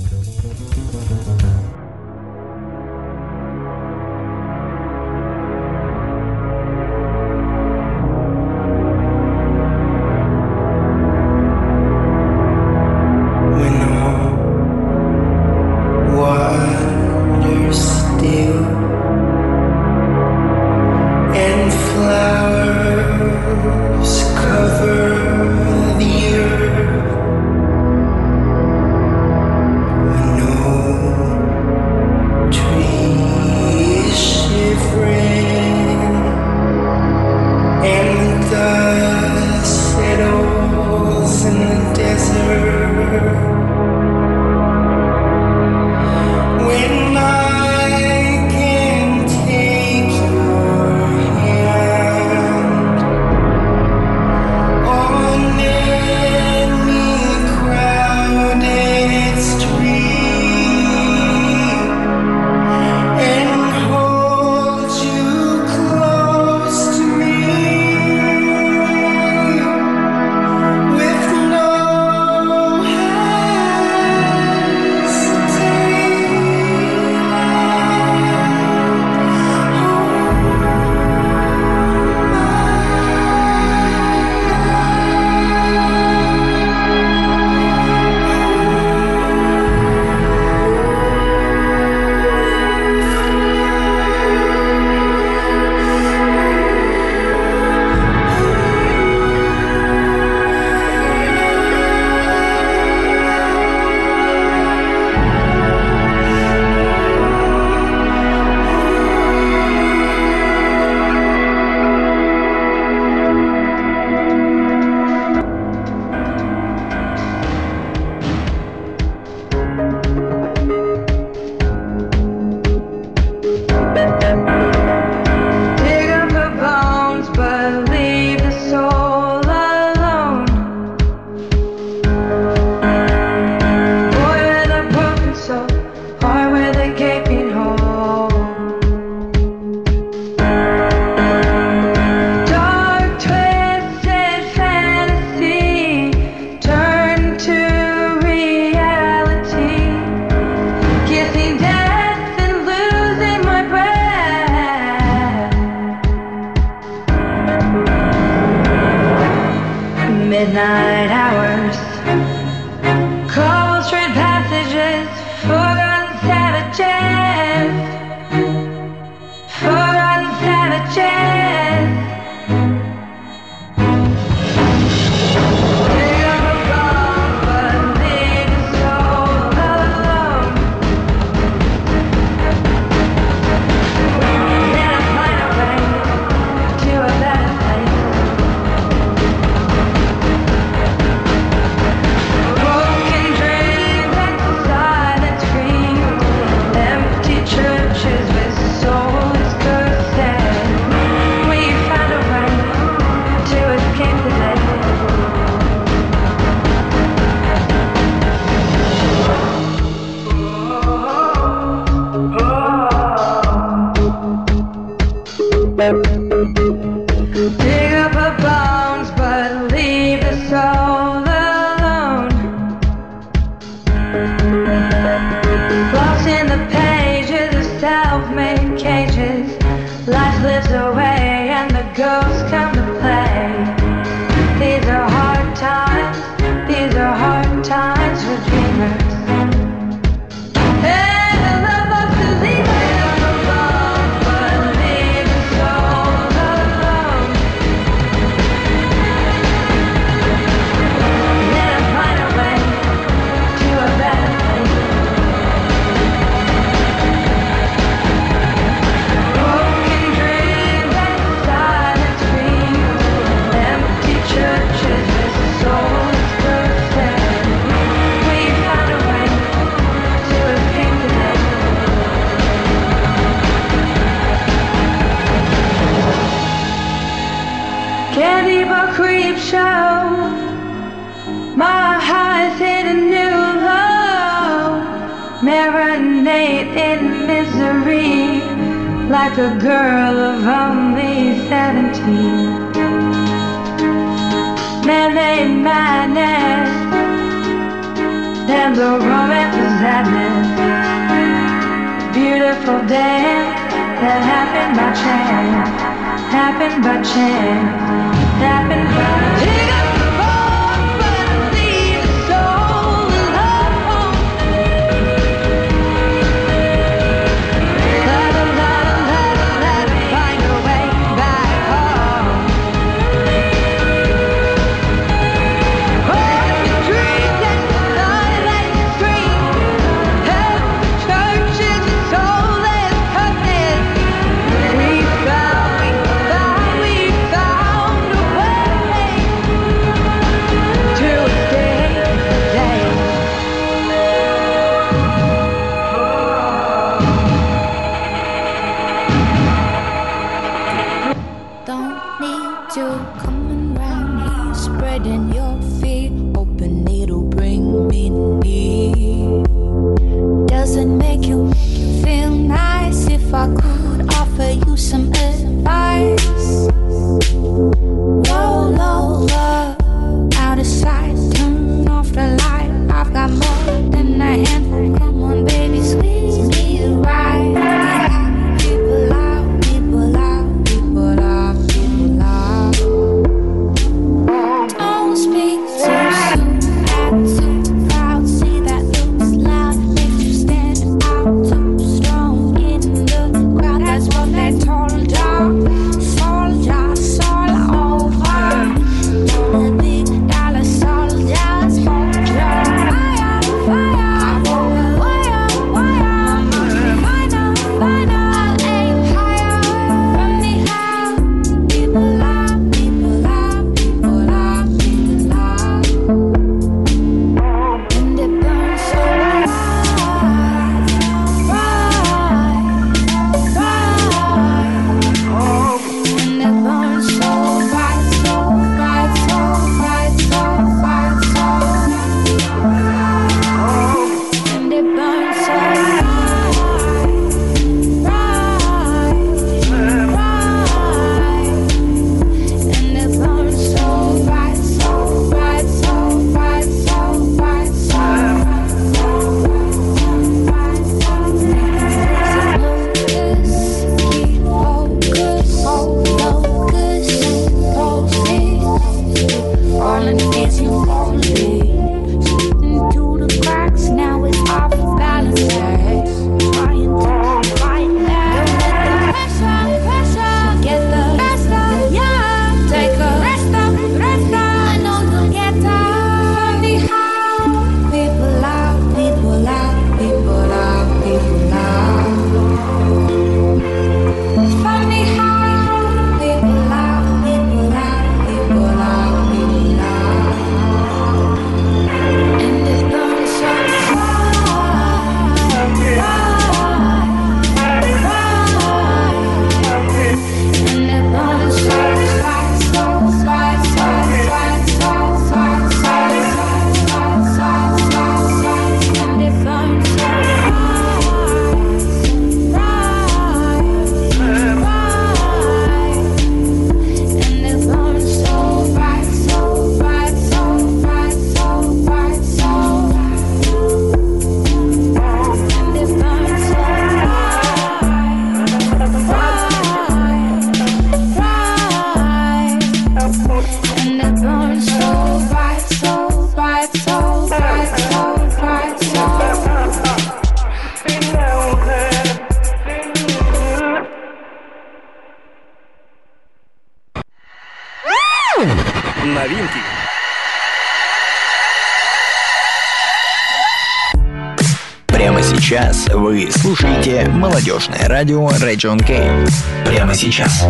радио Region K. Прямо сейчас.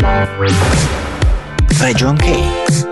Region K.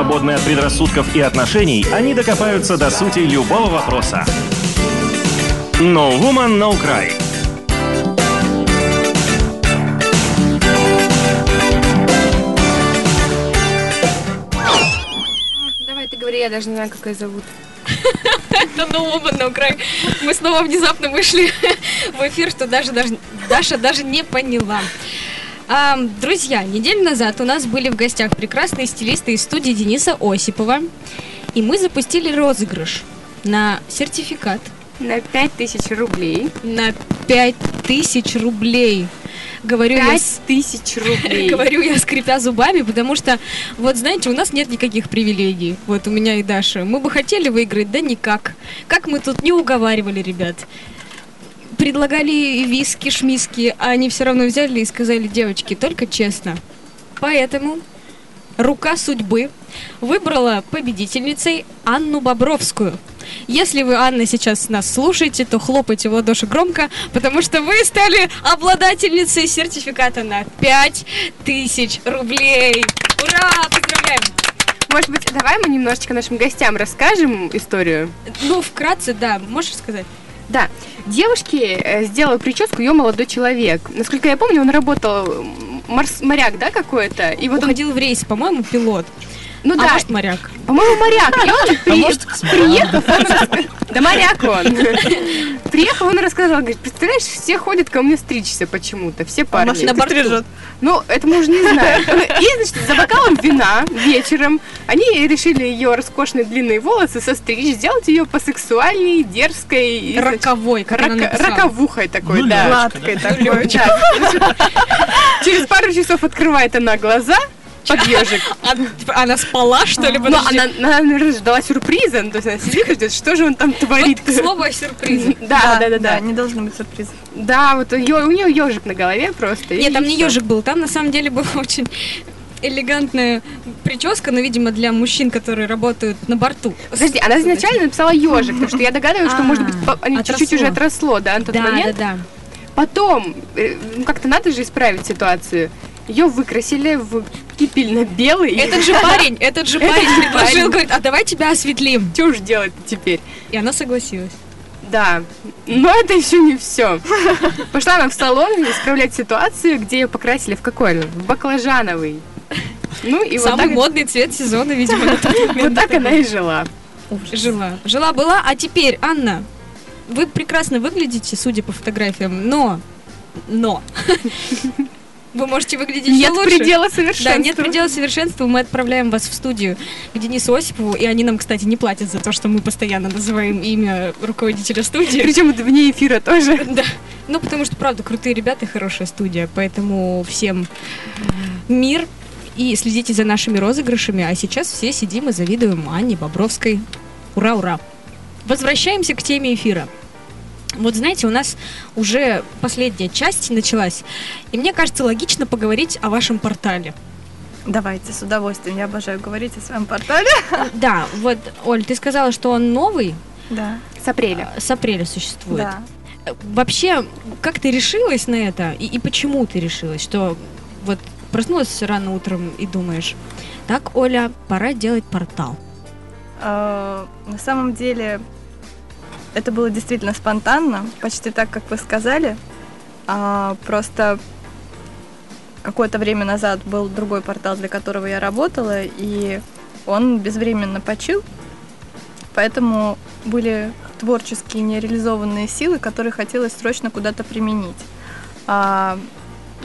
свободны от предрассудков и отношений, они докопаются до сути любого вопроса. No Woman, No Cry. Давай ты говори, я даже не знаю, как ее зовут. (laughs) Это No Woman No Cry. Мы снова внезапно вышли (laughs) в эфир, что даже, даже Даша даже не поняла. А, друзья, неделю назад у нас были в гостях прекрасные стилисты из студии Дениса Осипова. И мы запустили розыгрыш на сертификат. На 5000 рублей. На 5000 рублей. Говорю я, с- 5000 рублей. (laughs) говорю я, скрипя зубами, потому что, вот знаете, у нас нет никаких привилегий. Вот у меня и Даша. Мы бы хотели выиграть, да никак. Как мы тут не уговаривали ребят. Предлагали виски, шмиски, а они все равно взяли и сказали, девочки, только честно. Поэтому рука судьбы выбрала победительницей Анну Бобровскую. Если вы, Анна, сейчас нас слушаете, то хлопайте в ладоши громко, потому что вы стали обладательницей сертификата на 5000 рублей. Ура! Поздравляем! Может быть, давай мы немножечко нашим гостям расскажем историю? Ну, вкратце, да, можешь сказать? Да, девушке э, сделал прическу ее молодой человек. Насколько я помню, он работал морс- моряк, да, какой-то? И вот он Уходил в рейс, по-моему, пилот. Ну А да. может, моряк? По-моему, моряк. И он при- может, приехав, он рас- Да моряк он. Приехал, он рассказал, говорит, представляешь, все ходят ко мне стричься почему-то, все парни. машинке На борту. стрижет. Ну, это мы уже не знаем. И, значит, за бокалом вина вечером они решили ее роскошные длинные волосы состричь, сделать ее посексуальней, дерзкой. и, Роковой, как она рака- написала. Роковухой такой, да. Гладкой такой. Да. Через пару часов открывает она глаза под ежик. А- Она спала, что ли? Ну, она, наверное, ждала сюрприза. Ну, То есть она сидит и ждет, что же он там творит. Вот слово сюрприз. (laughs) Да, да, да, да. не должно быть сюрпризов. Да, вот у, нее ежик на голове просто. Нет, там не ежик был, там на самом деле была (laughs) очень элегантная прическа, но, видимо, для мужчин, которые работают на борту. Подожди, она изначально написала ежик, потому что я догадываюсь, что, А, может быть, они чуть-чуть уже отросло, да, на тот Да, момент. да, да. Потом, э, ну как-то надо же исправить ситуацию. Ее выкрасили в кипельно-белый. Этот же парень, этот же (laughs) парень предложил, говорит, а давай тебя осветлим. Что уж делать теперь? И она согласилась. Да, но это еще не все. Пошла она в салон исправлять ситуацию, где ее покрасили в какой? В баклажановый. Ну и вот Самый так, модный цвет сезона, видимо, на тот момент. вот так она и жила. Жила. Жила-была, а теперь, Анна, вы прекрасно выглядите, судя по фотографиям, но... Но... Вы можете выглядеть Нет лучше. предела совершенства. Да, нет предела совершенства. Мы отправляем вас в студию к Денису Осипову, и они нам, кстати, не платят за то, что мы постоянно называем имя руководителя студии. Причем это вне эфира тоже. (laughs) Да. Ну, потому что, правда, крутые ребята и хорошая студия. Поэтому всем мир и следите за нашими розыгрышами. А сейчас все сидим и завидуем Анне Бобровской. Ура, ура! Возвращаемся к теме эфира. Вот знаете, у нас уже последняя часть началась, и мне кажется логично поговорить о вашем портале. Давайте, с удовольствием. Я обожаю говорить о своем портале. (laughs) Да, вот, Оль, ты сказала, что он новый, Да. С апреля. с апреля существует. Да. Э, Вообще, как ты решилась на это и, и почему ты решилась, что вот проснулась рано утром и думаешь, так, Оля, пора делать портал. Э, На самом деле это было действительно спонтанно, почти так, как вы сказали. А, Просто какое-то время назад был другой портал, для которого я работала, и он безвременно почил. Поэтому были творческие нереализованные силы, которые хотелось срочно куда-то применить. А,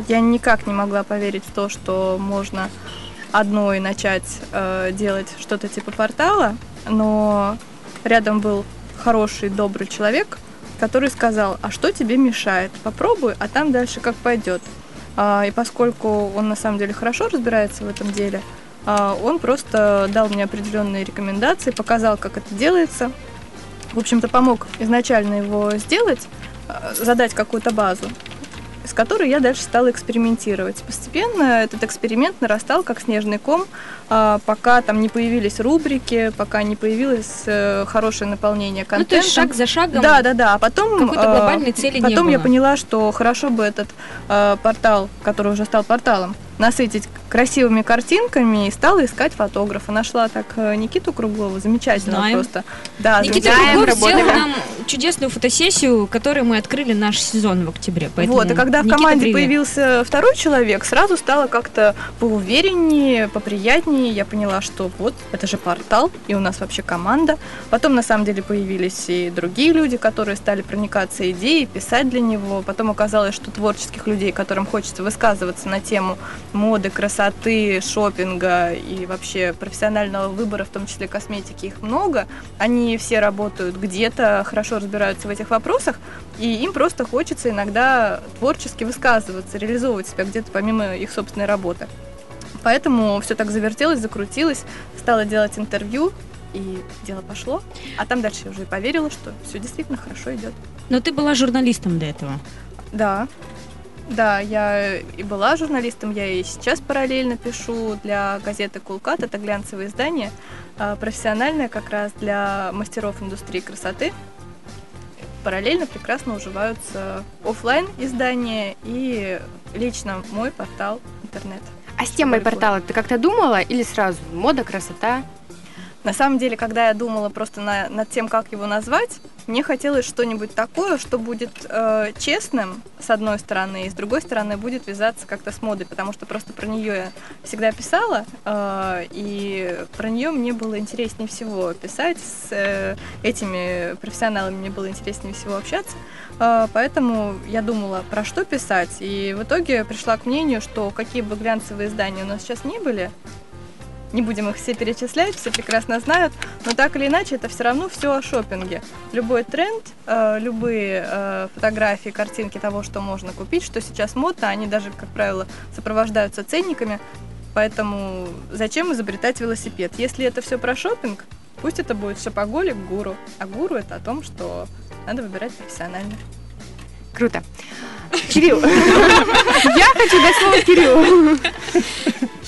Я никак не могла поверить в то, что можно одной начать э, делать что-то типа портала, но рядом был хороший, добрый человек, который сказал, а что тебе мешает? Попробуй, а там дальше как пойдет. А, и поскольку он на самом деле хорошо разбирается в этом деле, а, он просто дал мне определенные рекомендации, показал, как это делается. В общем-то, помог изначально его сделать, а, задать какую-то базу с которой я дальше стала экспериментировать. Постепенно этот эксперимент нарастал как снежный ком, а, пока там не появились рубрики, пока не появилось э, хорошее наполнение Ну, контентом. то есть шаг за шагом. Да, да, да. А потом какой-то э, глобальной цели потом я поняла, что хорошо бы этот э, портал, который уже стал порталом, насытить красивыми картинками и стала искать фотографа. Нашла так э, Никиту Круглова, замечательно Знаем. просто. Да, Никита Круглов сделал нам чудесную фотосессию, которой мы открыли наш сезон в октябре. Поэтому, Вот, и когда в Никита, команде привет. появился второй человек, сразу стало как-то поувереннее, поприятнее. Я поняла, что вот, это же портал, и у нас вообще команда. Потом, на самом деле, появились и другие люди, которые стали проникаться идеей, писать для него. Потом оказалось, что творческих людей, которым хочется высказываться на тему моды, красоты, шопинга и вообще профессионального выбора, в том числе косметики, их много. Они все работают где-то, хорошо разбираются в этих вопросах, и им просто хочется иногда творчески высказываться, реализовывать себя где-то помимо их собственной работы. Поэтому все так завертелось, закрутилось, стала делать интервью, и дело пошло. А там дальше я уже и поверила, что все действительно хорошо идет. Но ты была журналистом до этого. Да. Да, я и была журналистом, я и сейчас параллельно пишу для газеты Cool Cut, это глянцевое издание, а, профессиональное как раз для мастеров индустрии красоты. Параллельно прекрасно уживаются оффлайн издания и лично мой портал интернет. А с темой портала ты как-то думала или сразу мода, красота? На самом деле, когда я думала просто на- над тем, как его назвать, мне хотелось что-нибудь такое, что будет э, честным, с одной стороны, и с другой стороны будет вязаться как-то с модой, потому что просто про нее я всегда писала, э, и про нее мне было интереснее всего писать, с э, этими профессионалами мне было интереснее всего общаться, Э, поэтому я думала, про что писать, и в итоге пришла к мнению, что какие бы глянцевые издания у нас сейчас не были, не будем их все перечислять, все прекрасно знают, но так или иначе это все равно все о шопинге. Любой тренд, э, любые э, фотографии, картинки того, что можно купить, что сейчас модно, они даже, как правило, сопровождаются ценниками, поэтому зачем изобретать велосипед? Если это все про шопинг, пусть это будет шопоголик гуру, а гуру это о том, что надо выбирать профессионально. Круто. Кирилл, (laughs) я хочу дать слово Кириллу.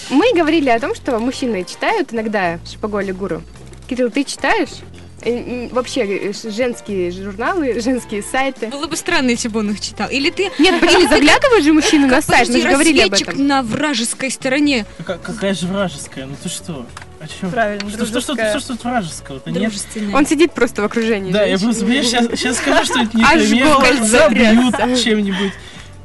Мы говорили о том, что мужчины читают иногда Шапоголи Гуру. Кирилл, ты читаешь? Вообще э, женские журналы, женские сайты. Было бы странно, если бы он их читал. Или ты... Нет, (laughs) Или заглядываешь же мужчины на сайт, мы же говорили об этом. на вражеской стороне. Как- какая же вражеская? Ну ты что? О чем? Правильно, что, что, что, что, что тут вражеского-то нет? Он сидит просто в окружении. Да, я просто, понимаешь, сейчас, сейчас скажу, что это не Аж пример, забьют чем-нибудь.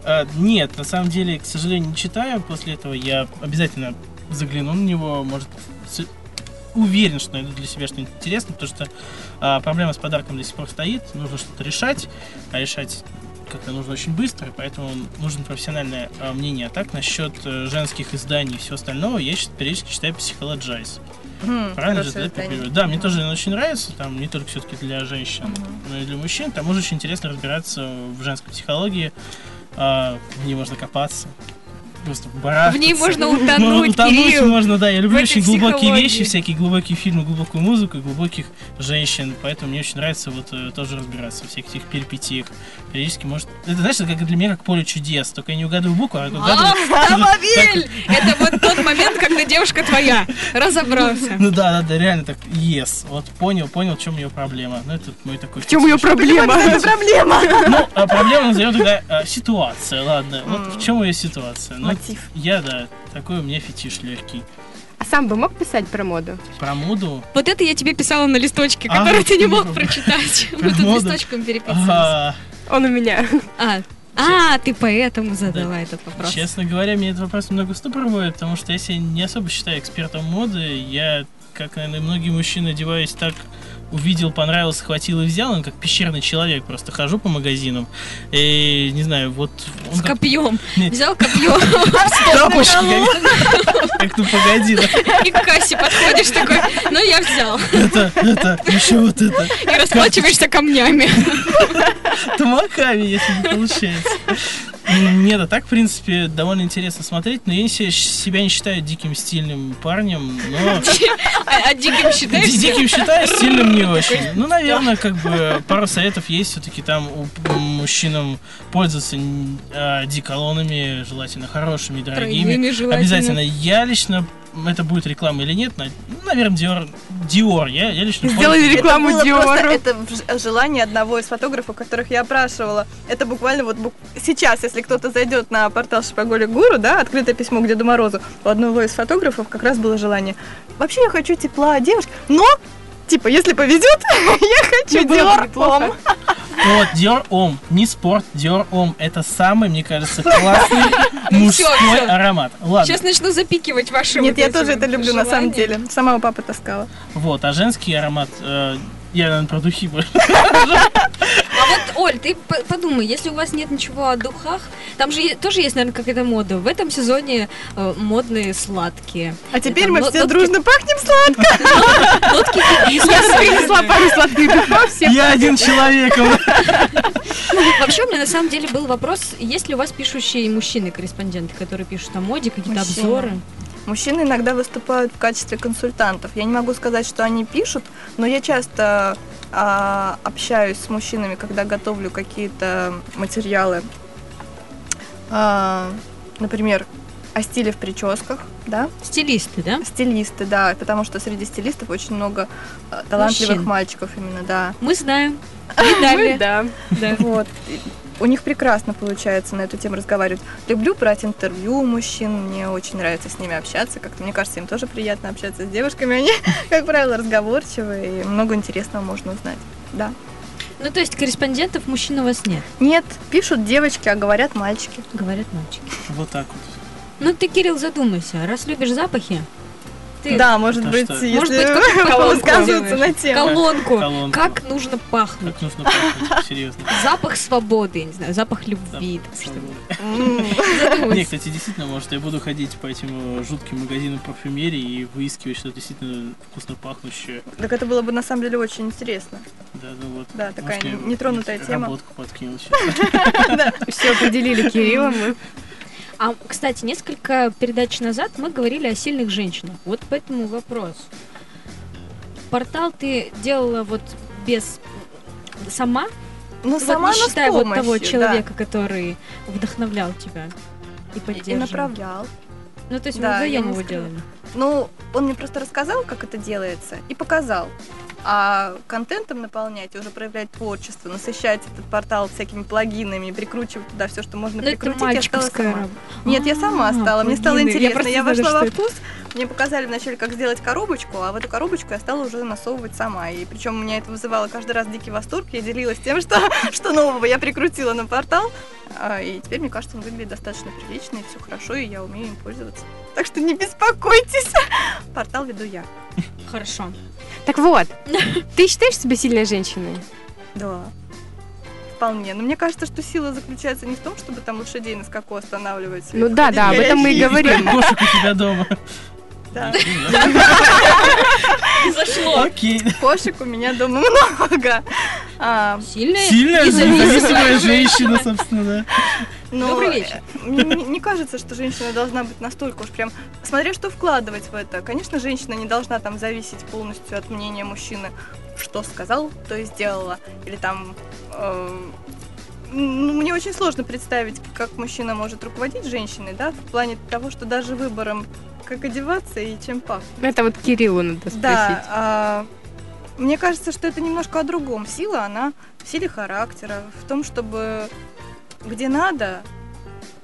А, нет, на самом деле, к сожалению, не читаю. После этого я обязательно загляну на него. Может, с- уверен, что найду для себя что-нибудь интересное, потому что а, проблема с подарком до сих пор стоит. Нужно что-то решать, а решать как-то нужно очень быстро, поэтому нужно профессиональное а, мнение. А так, насчет э, женских изданий и всего остального, я сейчас периодически читаю Psychologize. М, Правильно же, да, перевод? Да, мне тоже он очень нравится, там не только все-таки для женщин, но и для мужчин. Там уже очень интересно разбираться в женской психологии. А, в ней можно копаться. Просто барахтаться. В ней можно (laughs) утонуть, Можно утонуть Кирилл, можно, да. Я люблю в очень глубокие вещи, всякие глубокие фильмы, глубокую музыку и глубоких женщин. Поэтому мне очень нравится вот э, тоже разбираться во всех этих перипетиях. Периодически может... Это, знаешь, это как для меня как поле чудес. Только я не угадываю букву, а угадываю... (laughs) Автомобиль! Это вот тот момент, когда девушка твоя. (laughs) Разобрался. Ну да, да, да, реально так, yes. Вот понял, понял, в чем ее проблема. Ну, это мой такой... В чем ее проблема? Проблема! Ну, а проблема назовем тогда а, ситуация, ладно. Вот в чем ее ситуация? Ну, Мотив. Я, да, такой у меня фетиш легкий. А сам бы мог писать про моду? Про моду. Вот это я тебе писала на листочке, А, который ты не ну, мог (laughs) прочитать. Мы тут моду. листочком переписывались. А, Он у меня. А, а, ты поэтому задала этот вопрос. честно говоря, мне этот вопрос немного ступор потому что я себя не особо считаю экспертом моды. Я, как, наверное, многие мужчины, одеваюсь так увидел, понравился, схватил и взял, он как пещерный человек, просто хожу по магазинам, и, не знаю, вот... С как- копьем. Нет. Взял копьем. (laughs) Тапочки, как, ну погоди. И к кассе подходишь такой, ну я взял. это, это, еще вот это. И расплачиваешься камнями. Тамаками, если не получается. Нет, а так, в принципе, довольно интересно смотреть, но я се- себя не считаю диким стильным парнем, но... (laughs) А, а диким считаешь? Ди- Диким считаю, стильным не очень. Ну, наверное, как бы пару советов есть все-таки там у мужчинам пользоваться а, деколонами, желательно хорошими, дорогими. Обязательно. Я лично это будет реклама или нет, на- наверное, Dior. Dior. Я, я лично Сделали пользуюсь- рекламу это просто это желание одного из фотографов, которых я опрашивала. Это буквально вот бук- сейчас, если кто-то зайдет на портал Шпаголи Гуру, да, открытое письмо к Деду Морозу, у одного из фотографов как раз было желание. Вообще я хочу тепла девушки, но Типа, если повезет, (laughs) я хочу неплохо. Homme. Вот, Dior Homme. Не спорт, Dior Homme. Это самый, мне кажется, классный (laughs) мужской аромат. Ладно. Сейчас начну запикивать ваши Нет, я тоже это люблю на самом деле. Сама у папы таскала. Вот, а женский аромат, э, я, наверное, про духи больше. (laughs) Оль, ты по- подумай, если у вас нет ничего о духах, там же тоже есть, наверное, какая-то мода. В этом сезоне э, модные сладкие. А теперь мы все дружно (laughs) пахнем сладко. Нотки (laughs) Я принесла пару сладких духов, Я один человек. (laughs) Вообще, у меня на самом деле был вопрос, есть ли у вас пишущие мужчины-корреспонденты, которые пишут о моде, какие-то обзоры? Мужчины иногда выступают в качестве консультантов. Я не могу сказать, что они пишут, но я часто а, общаюсь с мужчинами, когда готовлю какие-то материалы, А, например, о стиле в прическах, да? Стилисты, да? Стилисты, да, потому что среди стилистов очень много а, талантливых Мужчин. мальчиков именно, да. Мы знаем. (laughs) Мы. Да. Вот. У них прекрасно получается на эту тему разговаривать. Люблю брать интервью у мужчин, мне очень нравится с ними общаться. Как-то мне кажется, им тоже приятно общаться с девушками. (laughs) Они, как правило, разговорчивые, и много интересного можно узнать. Да. Ну, то есть корреспондентов мужчин у вас нет, Нет, пишут девочки, а говорят мальчики. говорят мальчики. Вот так вот. Ну, ты, Кирилл, задумайся, раз любишь запахи, ты Да, может Это быть, что? если Может быть, высказываться (laughs) на тему. колонку. Колонку. Как нужно пахнуть? Как нужно пахнуть, серьезно. (laughs) Запах свободы, я не знаю, запах любви. (laughs) Не, кстати, действительно, может, я буду ходить по этим э, жутким магазинам парфюмерии и выискивать что-то действительно вкусно пахнущее. Так это было бы на самом деле очень интересно. Да, ну вот. Да, такая нетронутая тема. Работку подкинул сейчас. Все определили Кирилла, мы А, кстати, несколько передач назад мы говорили о сильных женщинах. Вот поэтому вопрос. Портал ты делала вот без сама? Ну, Вот сама, не считая вот того помощью, да. человека, который вдохновлял тебя и И- И поддерживал. направлял. Ну, то есть Да, я вдвоем его делали. Ну, он мне просто рассказал, как это делается, и показал. А контентом наполнять, уже проявлять творчество, насыщать этот портал всякими плагинами, прикручивать туда все, что можно Ну, это прикрутить, я стала сама. Нет, я сама А, стала. Мне стало интересно. Я, вошла во это. вкус. Мне показали вначале, как сделать коробочку, а в эту коробочку я стала уже насовывать сама. И причем у меня это вызывало каждый раз дикий восторг. Я делилась тем, что, (laughs) что нового я прикрутила на портал. А, И теперь, мне кажется, он выглядит достаточно прилично, и все хорошо, и я умею им пользоваться. Так что не беспокойтесь. (laughs) Портал веду я. Хорошо. Так вот, (laughs) ты считаешь себя сильной женщиной? Да. Вполне. Но мне кажется, что сила заключается не в том, чтобы там лошадей на скаку останавливать. Ну да, да, об этом мы и говорим. Кошек у тебя дома. Да. (laughs) Зашло. Окей. Кошек у меня дома много. А, Сильная, Сильная, независимая женщина, собственно, да. Но Добрый э, вечер. Мне не, не кажется, что женщина должна быть настолько уж прям... Смотря что вкладывать в это. Конечно, женщина не должна там зависеть полностью от мнения мужчины. Что сказал, то и сделала. Или там... э, ну, мне очень сложно представить, как мужчина может руководить женщиной, да, в плане того, что даже выбором, как одеваться и чем пахнуть. Это вот Кириллу надо спросить. Да, а, мне кажется, что это немножко о другом. Сила, она в силе характера, в том, чтобы где надо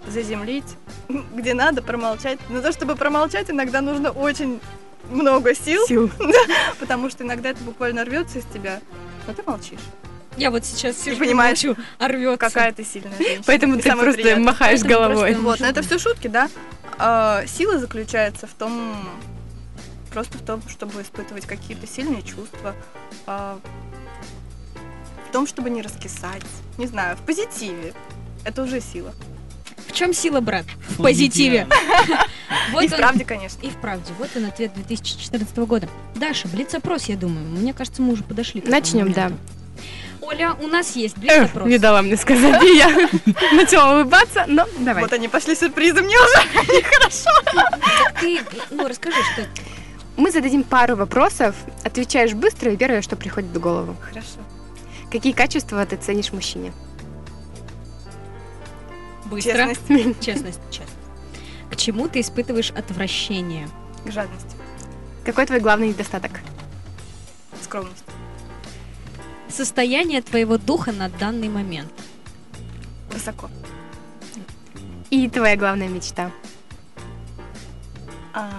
заземлить, (laughs) где надо промолчать. Но то, чтобы промолчать, иногда нужно очень много сил, Сил. (laughs) потому что иногда это буквально рвется из тебя, но ты молчишь. Я вот сейчас сижу и понимаешь, молчу, а рвется. Какая ты сильная женщина. Поэтому ты просто махаешь Поэтому головой. просто- Вот, но это все шутки, да? А, сила заключается в том, просто в том, чтобы испытывать какие-то сильные чувства, а, в том, чтобы не раскисать, не знаю, в позитиве. Это уже сила. В чем сила, брат? В позитиве. (laughs) Вот И в он- правде, конечно. И в правде. Вот он ответ 2014 года. Даша, блиц-опрос, я думаю. Мне кажется, мы уже подошли к этому Начнем, да. Оля, у нас есть Эх, блиц-опрос. не дала мне сказать, и я (laughs) начала улыбаться, но давай. Вот они пошли сюрпризы, мне уже (laughs) нехорошо. Так ты, ну, расскажи, что. Мы зададим пару вопросов, отвечаешь быстро и первое, что приходит в голову. Хорошо. Какие качества ты ценишь в мужчине? Быстро. Честность. (laughs) Честность, честность. К чему ты испытываешь отвращение? К жадности. Какой твой главный недостаток? Скромность. Состояние твоего духа на данный момент. Высоко. И твоя главная мечта? А.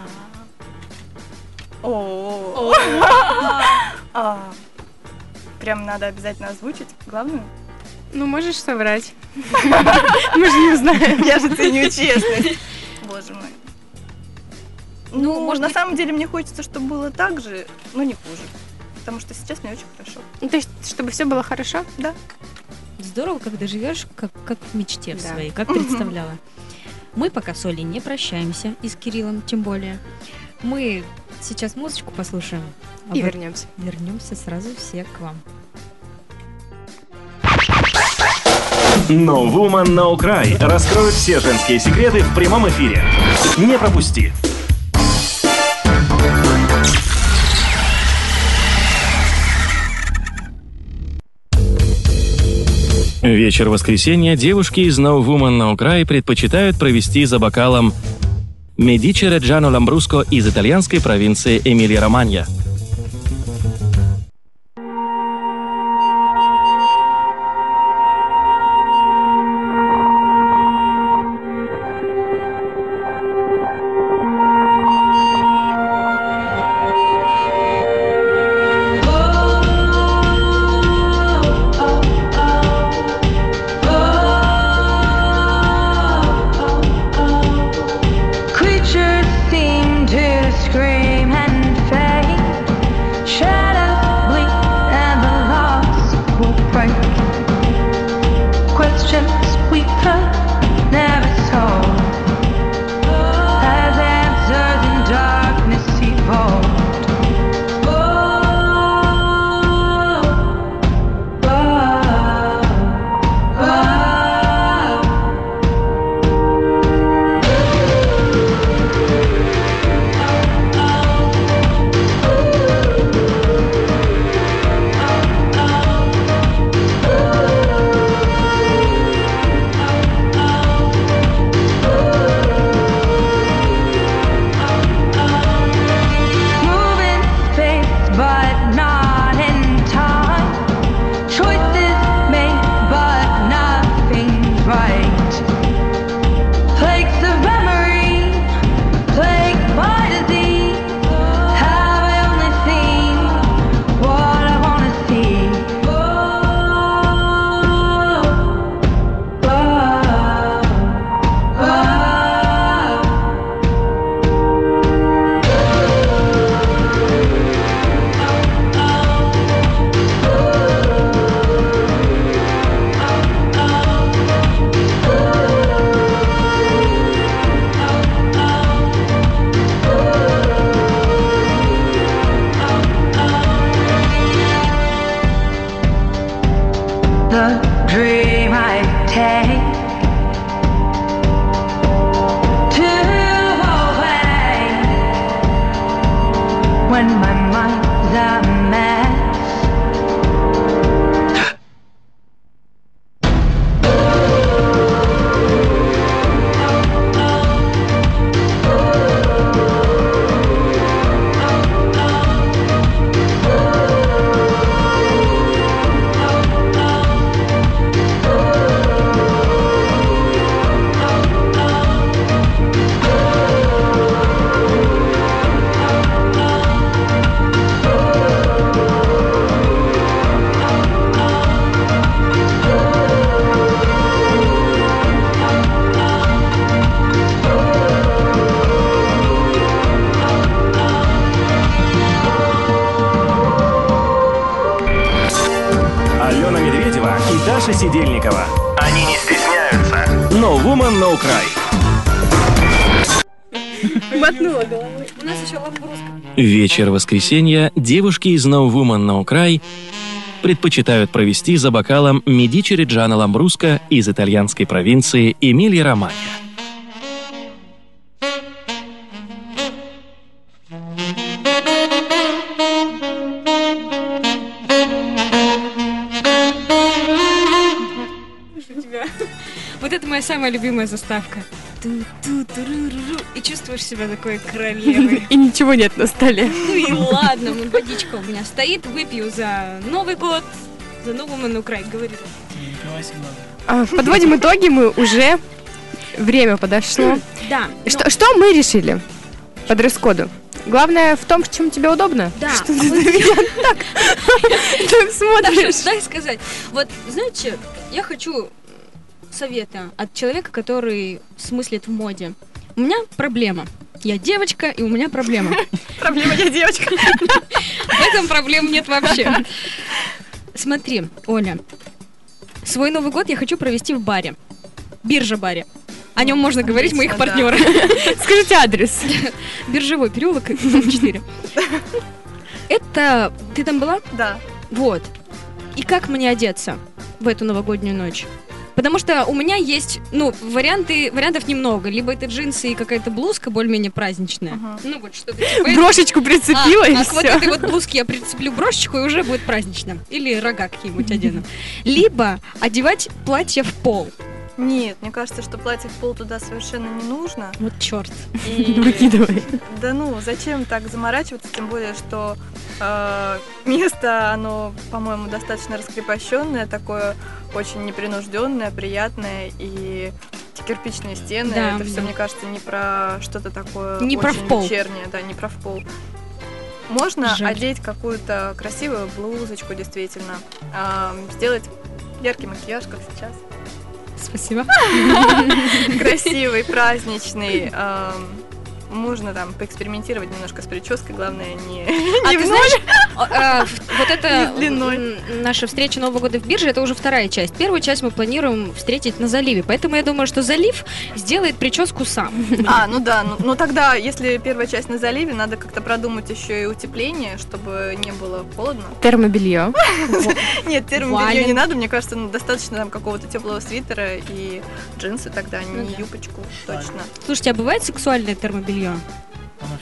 О. А. Прям надо обязательно озвучить главную. Ну, можешь соврать. Мы же не узнаем. Я же ценю честность. Боже мой. Ну, Ну, может на быть- самом деле мне хочется, чтобы было так же, но не хуже. Потому что сейчас мне очень хорошо. Ну, то есть, чтобы все было хорошо? Да. Здорово, когда живешь как, как в мечте в Да. своей, как представляла. Мы пока с Олей не прощаемся, и с Кириллом тем более. Мы сейчас музычку послушаем. а И вот вернемся. Вернемся сразу все к вам. No Woman No Cry раскроет все женские секреты в прямом эфире. Не пропусти. Вечер воскресенья девушки из No Woman No Cry предпочитают провести за бокалом Медичи Реджано Ламбруско из итальянской провинции Эмилия-Романья. Вечер воскресенья девушки из No Woman No Cry предпочитают провести за бокалом Медичи Реджано Ламбруско из итальянской провинции Эмилия-Романья. Вот это моя самая любимая заставка. Ту-ту-туру-ру, и чувствуешь себя такой королевой. (laughs) И ничего нет на столе. Ну и ладно, ну, водичка у меня стоит, выпью за Новый год, за Новый Ману край, говорит. А, Подводим итоги, мы уже... Время подошло. Да. Что, что мы решили по дресс-коду? Главное в том, в чем тебе удобно. Да. Что а ты вот- (laughs) на меня так, (laughs) так смотришь? Да, дай сказать. Вот, знаете, я хочу совета от человека, который смыслит в моде. У меня проблема. Я девочка, и у меня проблема. (laughs) Проблема я девочка. В этом проблем нет вообще. Смотри, Оля, свой Новый год я хочу провести в баре. Биржа-баре. О нем можно говорить, мы их Отлично, да. партнеры. (laughs) Скажите адрес. (laughs) Биржевой переулок, дом 4. Это... Ты там была? Да. Вот. И как мне одеться в эту новогоднюю ночь? Потому что у меня есть, ну, варианты, вариантов немного. Либо это джинсы и какая-то блузка более-менее праздничная. Ну, вот что-то (laughs) типа... Брошечку прицепила, а, и а к вот этой вот блузке я прицеплю брошечку, и уже будет празднично. Или рога какие-нибудь одену. (laughs) Либо одевать платье в пол. Нет, мне кажется, что платье в пол туда совершенно не нужно. Вот черт. И- (laughs) Выкидывай. (laughs) Да ну, зачем так заморачиваться, тем более, что э, место, оно, по-моему, достаточно раскрепощенное, такое очень непринужденное, приятное, и эти кирпичные стены, Да, это все, да. мне кажется, не про что-то такое Не про очень пол. вечернее, да, не про в пол. Можно Жаль. одеть какую-то красивую блузочку, действительно, а, сделать яркий макияж, как сейчас. Спасибо. (laughs) Красивый, праздничный. ам, Можно там поэкспериментировать немножко с прической, главное не, А (laughs) не ты знаешь, вот это наша встреча Нового года в бирже, это уже вторая часть. Первую часть мы планируем встретить на заливе, поэтому я думаю, что залив сделает прическу сам. А, ну да, ну, ну тогда, если первая часть на заливе, надо как-то продумать еще и утепление, чтобы не было холодно. Термобелье. Нет, термобелье не надо, мне кажется, ну, достаточно там какого-то теплого свитера и джинсы тогда, Ну не юбочку, точно. Слушайте, а бывает сексуальное термобелье?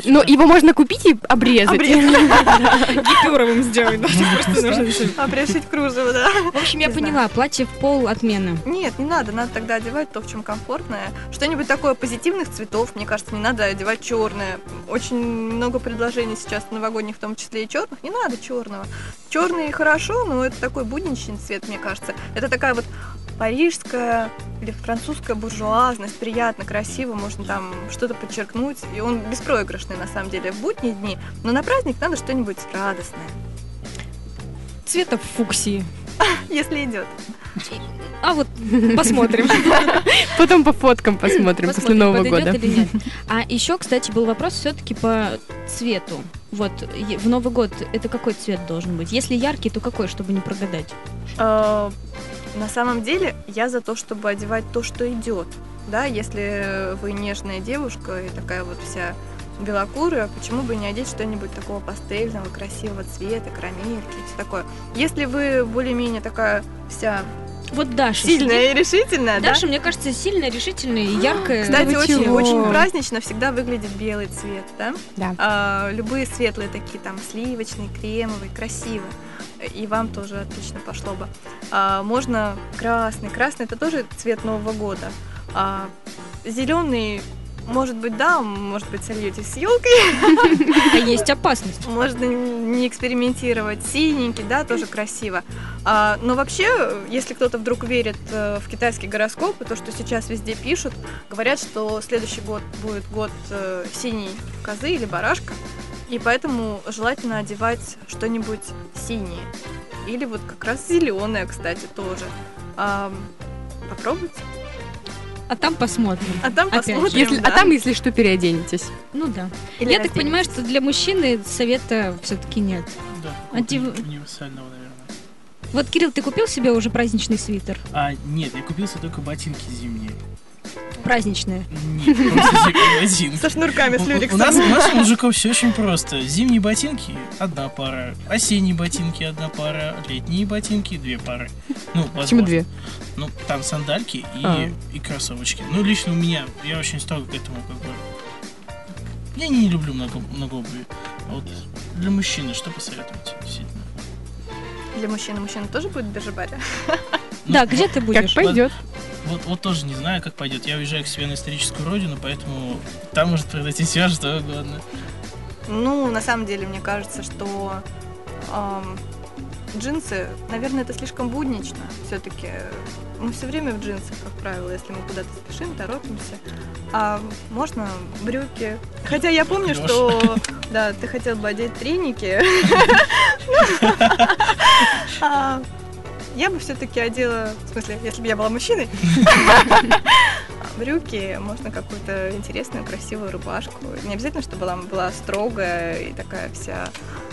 Ну, его можно купить и обрезать. (laughs) Гипюровым сделать, да? А пришить кружево, да. В общем, я поняла, платье в пол отмена. Нет, не надо, надо тогда одевать то, в чем комфортное. Что-нибудь такое позитивных цветов, мне кажется, не надо одевать черное. Очень много предложений сейчас новогодних, в том числе и черных. Не надо черного. Черный хорошо, но это такой будничный цвет, мне кажется. Это такая вот парижская или французская буржуазность, приятно, красиво, можно там что-то подчеркнуть. И он беспроигрышный, на самом деле, в будние дни. Но на праздник надо что-нибудь радостное, Цвета фуксии. (laughs) если идет. А вот посмотрим. Потом по фоткам посмотрим после Посмотрим, Нового подойдет года. или нет. (laughs) А еще, кстати, был вопрос все-таки по цвету. Вот в Новый год это какой цвет должен быть? Если яркий, то какой, чтобы не прогадать? На самом деле, я за то, чтобы одевать то, что идет. Да, если вы нежная девушка и такая вот вся белокурая, почему бы не одеть что-нибудь такого пастельного, красивого цвета, карамельки, все такое. Если вы более-менее такая вся Вот Даша сильная сидит. и решительная, да? Даша, мне кажется, сильная, решительная и яркая. Кстати, Ну, очень, чего? очень празднично всегда выглядит белый цвет, да? Да. А, любые светлые такие, там, сливочные, кремовые, красивые. И вам тоже отлично пошло бы. А, можно красный. Красный это тоже цвет Нового года. А, зеленый, может быть, да, может быть, сольетесь с елкой. А есть опасность. Можно не экспериментировать. Синенький, да, тоже красиво. А, но вообще, если кто-то вдруг верит э, в китайский гороскоп, и то, что сейчас везде пишут, говорят, что следующий год будет год э, синей козы или барашка, и поэтому желательно одевать что-нибудь синее. Или вот как раз зеленое, кстати, тоже. А, попробуйте. А там посмотрим. А там Опять же. посмотрим. Если- да. А там, если что, переоденетесь. Ну да. Или Я так понимаю, что для мужчины совета все-таки нет. Да, Одев- уни- универсального, наверное. Вот, Кирилл, ты купил себе уже праздничный свитер? А, нет, я купил себе только ботинки зимние. Праздничные. Нет. Со шнурками, с У- у- нас, у нас мужиков все очень просто. Зимние ботинки – одна пара, осенние ботинки – одна пара, летние ботинки – две пары. Ну, Почему возможно. две? Ну, там сандальки и, А. и кроссовочки. Ну, лично у меня, я очень строго к этому как бы... Я не люблю много, много обуви. А вот для мужчины что посоветуете, действительно? Для мужчины мужчина тоже будет в биржебаре? (laughs) Да, где ты будешь? Как пойдет. Вот, вот тоже не знаю, как пойдет. Я уезжаю к себе на историческую родину, поэтому там может произойти все что угодно. Ну, на самом деле, мне кажется, что ам, джинсы, наверное, это слишком буднично. Все-таки мы все время в джинсах, как правило, если мы куда-то спешим, торопимся. А можно брюки. Хотя я помню, Лёша. что (laughs) да, ты хотел бы одеть треники. (laughs) (laughs) Я бы все-таки одела, в смысле, если бы я была мужчиной, (laughs) брюки, можно какую-то интересную, красивую рубашку. Не обязательно, чтобы она была строгая и такая вся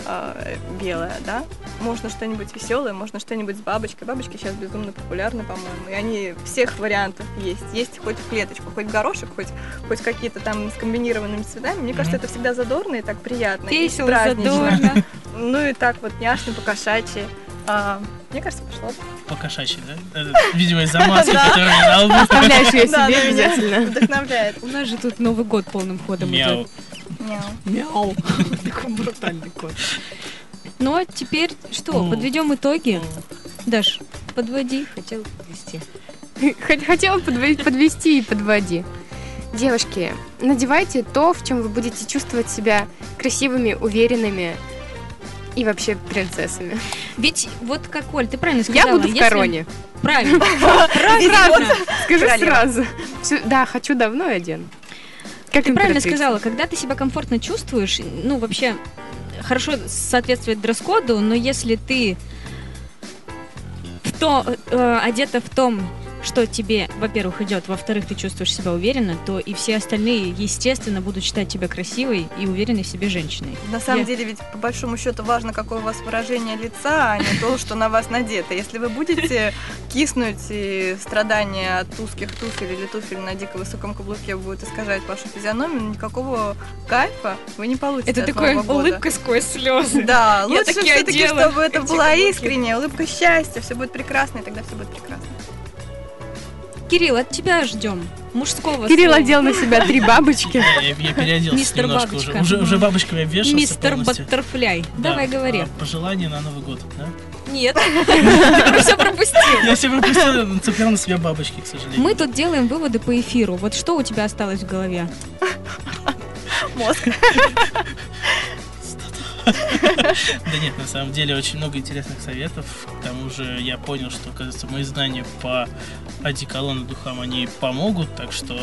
э, белая, да? Можно что-нибудь веселое, можно что-нибудь с бабочкой. Бабочки сейчас безумно популярны, по-моему, и они всех вариантов есть. Есть хоть в клеточку, хоть горошек, хоть, хоть какие-то там с комбинированными цветами. Мне кажется, это всегда задорно и так приятно. Весело, задорно. (laughs) Ну и так вот няшно, по-кошачьи. А, мне кажется, пошло. По-кошачьи, да? Это, видимо, из-за (laughs) маски, Да. которая на лбу. Оставляешь ее (laughs) Да, себе обязательно. Вдохновляет. У нас же тут Новый год полным ходом Мяу. идет. Мяу. Мяу. (laughs) Такой брутальный кот. Ну, а теперь что, подведем итоги? Даш, подводи, хотел подвести. Хот- Хотела подве- подвести и подводи. Девушки, надевайте то, в чем вы будете чувствовать себя красивыми, уверенными и вообще принцессами. Ведь вот как, Оль, ты правильно Я сказала. буду в если- короне. Правильно. (laughs) Правильно. Скажи сразу. Да, хочу давно и одену. Как Ты правильно сказала, когда ты себя комфортно чувствуешь, ну, вообще, хорошо соответствует дресс-коду, но если ты в то, э, одета в том, что тебе, во-первых, идет, во-вторых, ты чувствуешь себя уверенно, то и все остальные, естественно, будут считать тебя красивой и уверенной в себе женщиной. На самом Я- деле, ведь по большому счету важно, какое у вас выражение лица, а не то, что на вас надето. Если вы будете (laughs) киснуть и страдания от узких туфель или туфель на дико высоком каблуке будет искажать вашу физиономию, никакого кайфа вы не получите Это такая улыбка сквозь слезы. Да, лучше таки все-таки, чтобы это была искренняя улыбка счастья, все будет прекрасно, и тогда все будет прекрасно. Кирилл, от тебя ждем. Мужского Кирилл слова. одел на себя три бабочки. Я, я переоделся Мистер немножко Бабочка. уже. Уже, уже бабочками обвешался Мистер полностью. Баттерфляй. Да. Давай говори. А, пожелания на Новый год, да? Нет, (laughs) ты все пропустил. Я все пропустил, нацеплял на себя бабочки, к сожалению. Мы тут делаем выводы по эфиру. Вот что у тебя осталось в голове? Мозг. Да нет, на самом деле очень много интересных советов. К тому же я понял, что, кажется, мои знания по одеколону духам, они помогут, так что...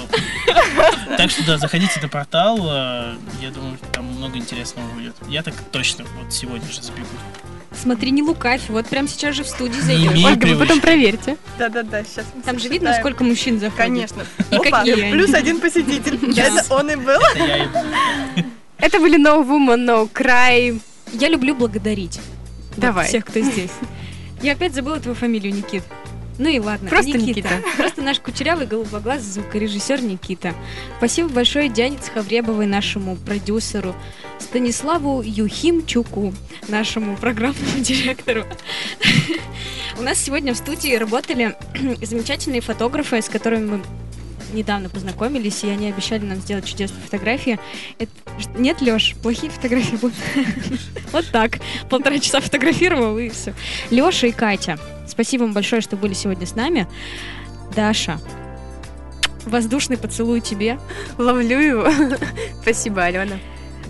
Так что, да, заходите на портал, э, я думаю, там много интересного будет. Я так точно вот сегодня же сбегу. Смотри, не лукавь, вот прям сейчас же в студии зайдешь. Ольга, вы привычки. потом проверьте. Да-да-да, сейчас мы Там же видно, сколько мужчин заходит. Конечно. И Опа, какие они. плюс один посетитель. Это он и был. Это были No Woman, No Cry. Я люблю благодарить. Вот Давай. всех, кто здесь. Я опять забыла твою фамилию, Никит. Ну и ладно. Просто Никита. Просто наш кучерявый голубоглазый звукорежиссер Никита. Спасибо большое Диане Цхавребовой, нашему продюсеру, Станиславу Юхимчуку, нашему программному (laughs) директору. У нас сегодня в студии работали (clears throat) замечательные фотографы, с которыми мы недавно познакомились, и они обещали нам сделать чудесные фотографии. Это- Нет, Лёш, плохие фотографии будут. (laughs) Вот так. Полтора часа фотографировал, и все. Лёша и Катя, спасибо вам большое, что были сегодня с нами. Даша, воздушный поцелуй тебе. Ловлю его. (laughs) Спасибо, Алена.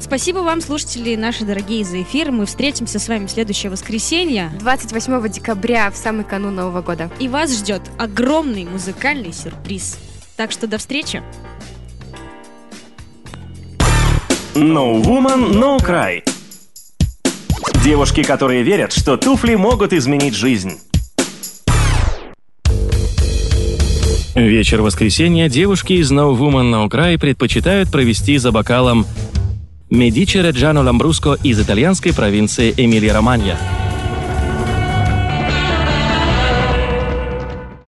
Спасибо вам, слушатели наши дорогие, за эфир. Мы встретимся с вами в следующее воскресенье. 28 декабря, в самый канун Нового года. И вас ждет огромный музыкальный сюрприз. Так что до встречи. No Woman, No Cry. Девушки, которые верят, что туфли могут изменить жизнь. Вечер воскресенья девушки из No Woman, No Cry предпочитают провести за бокалом Медичи Реджано Ламбруско из итальянской провинции Эмилия-Романья.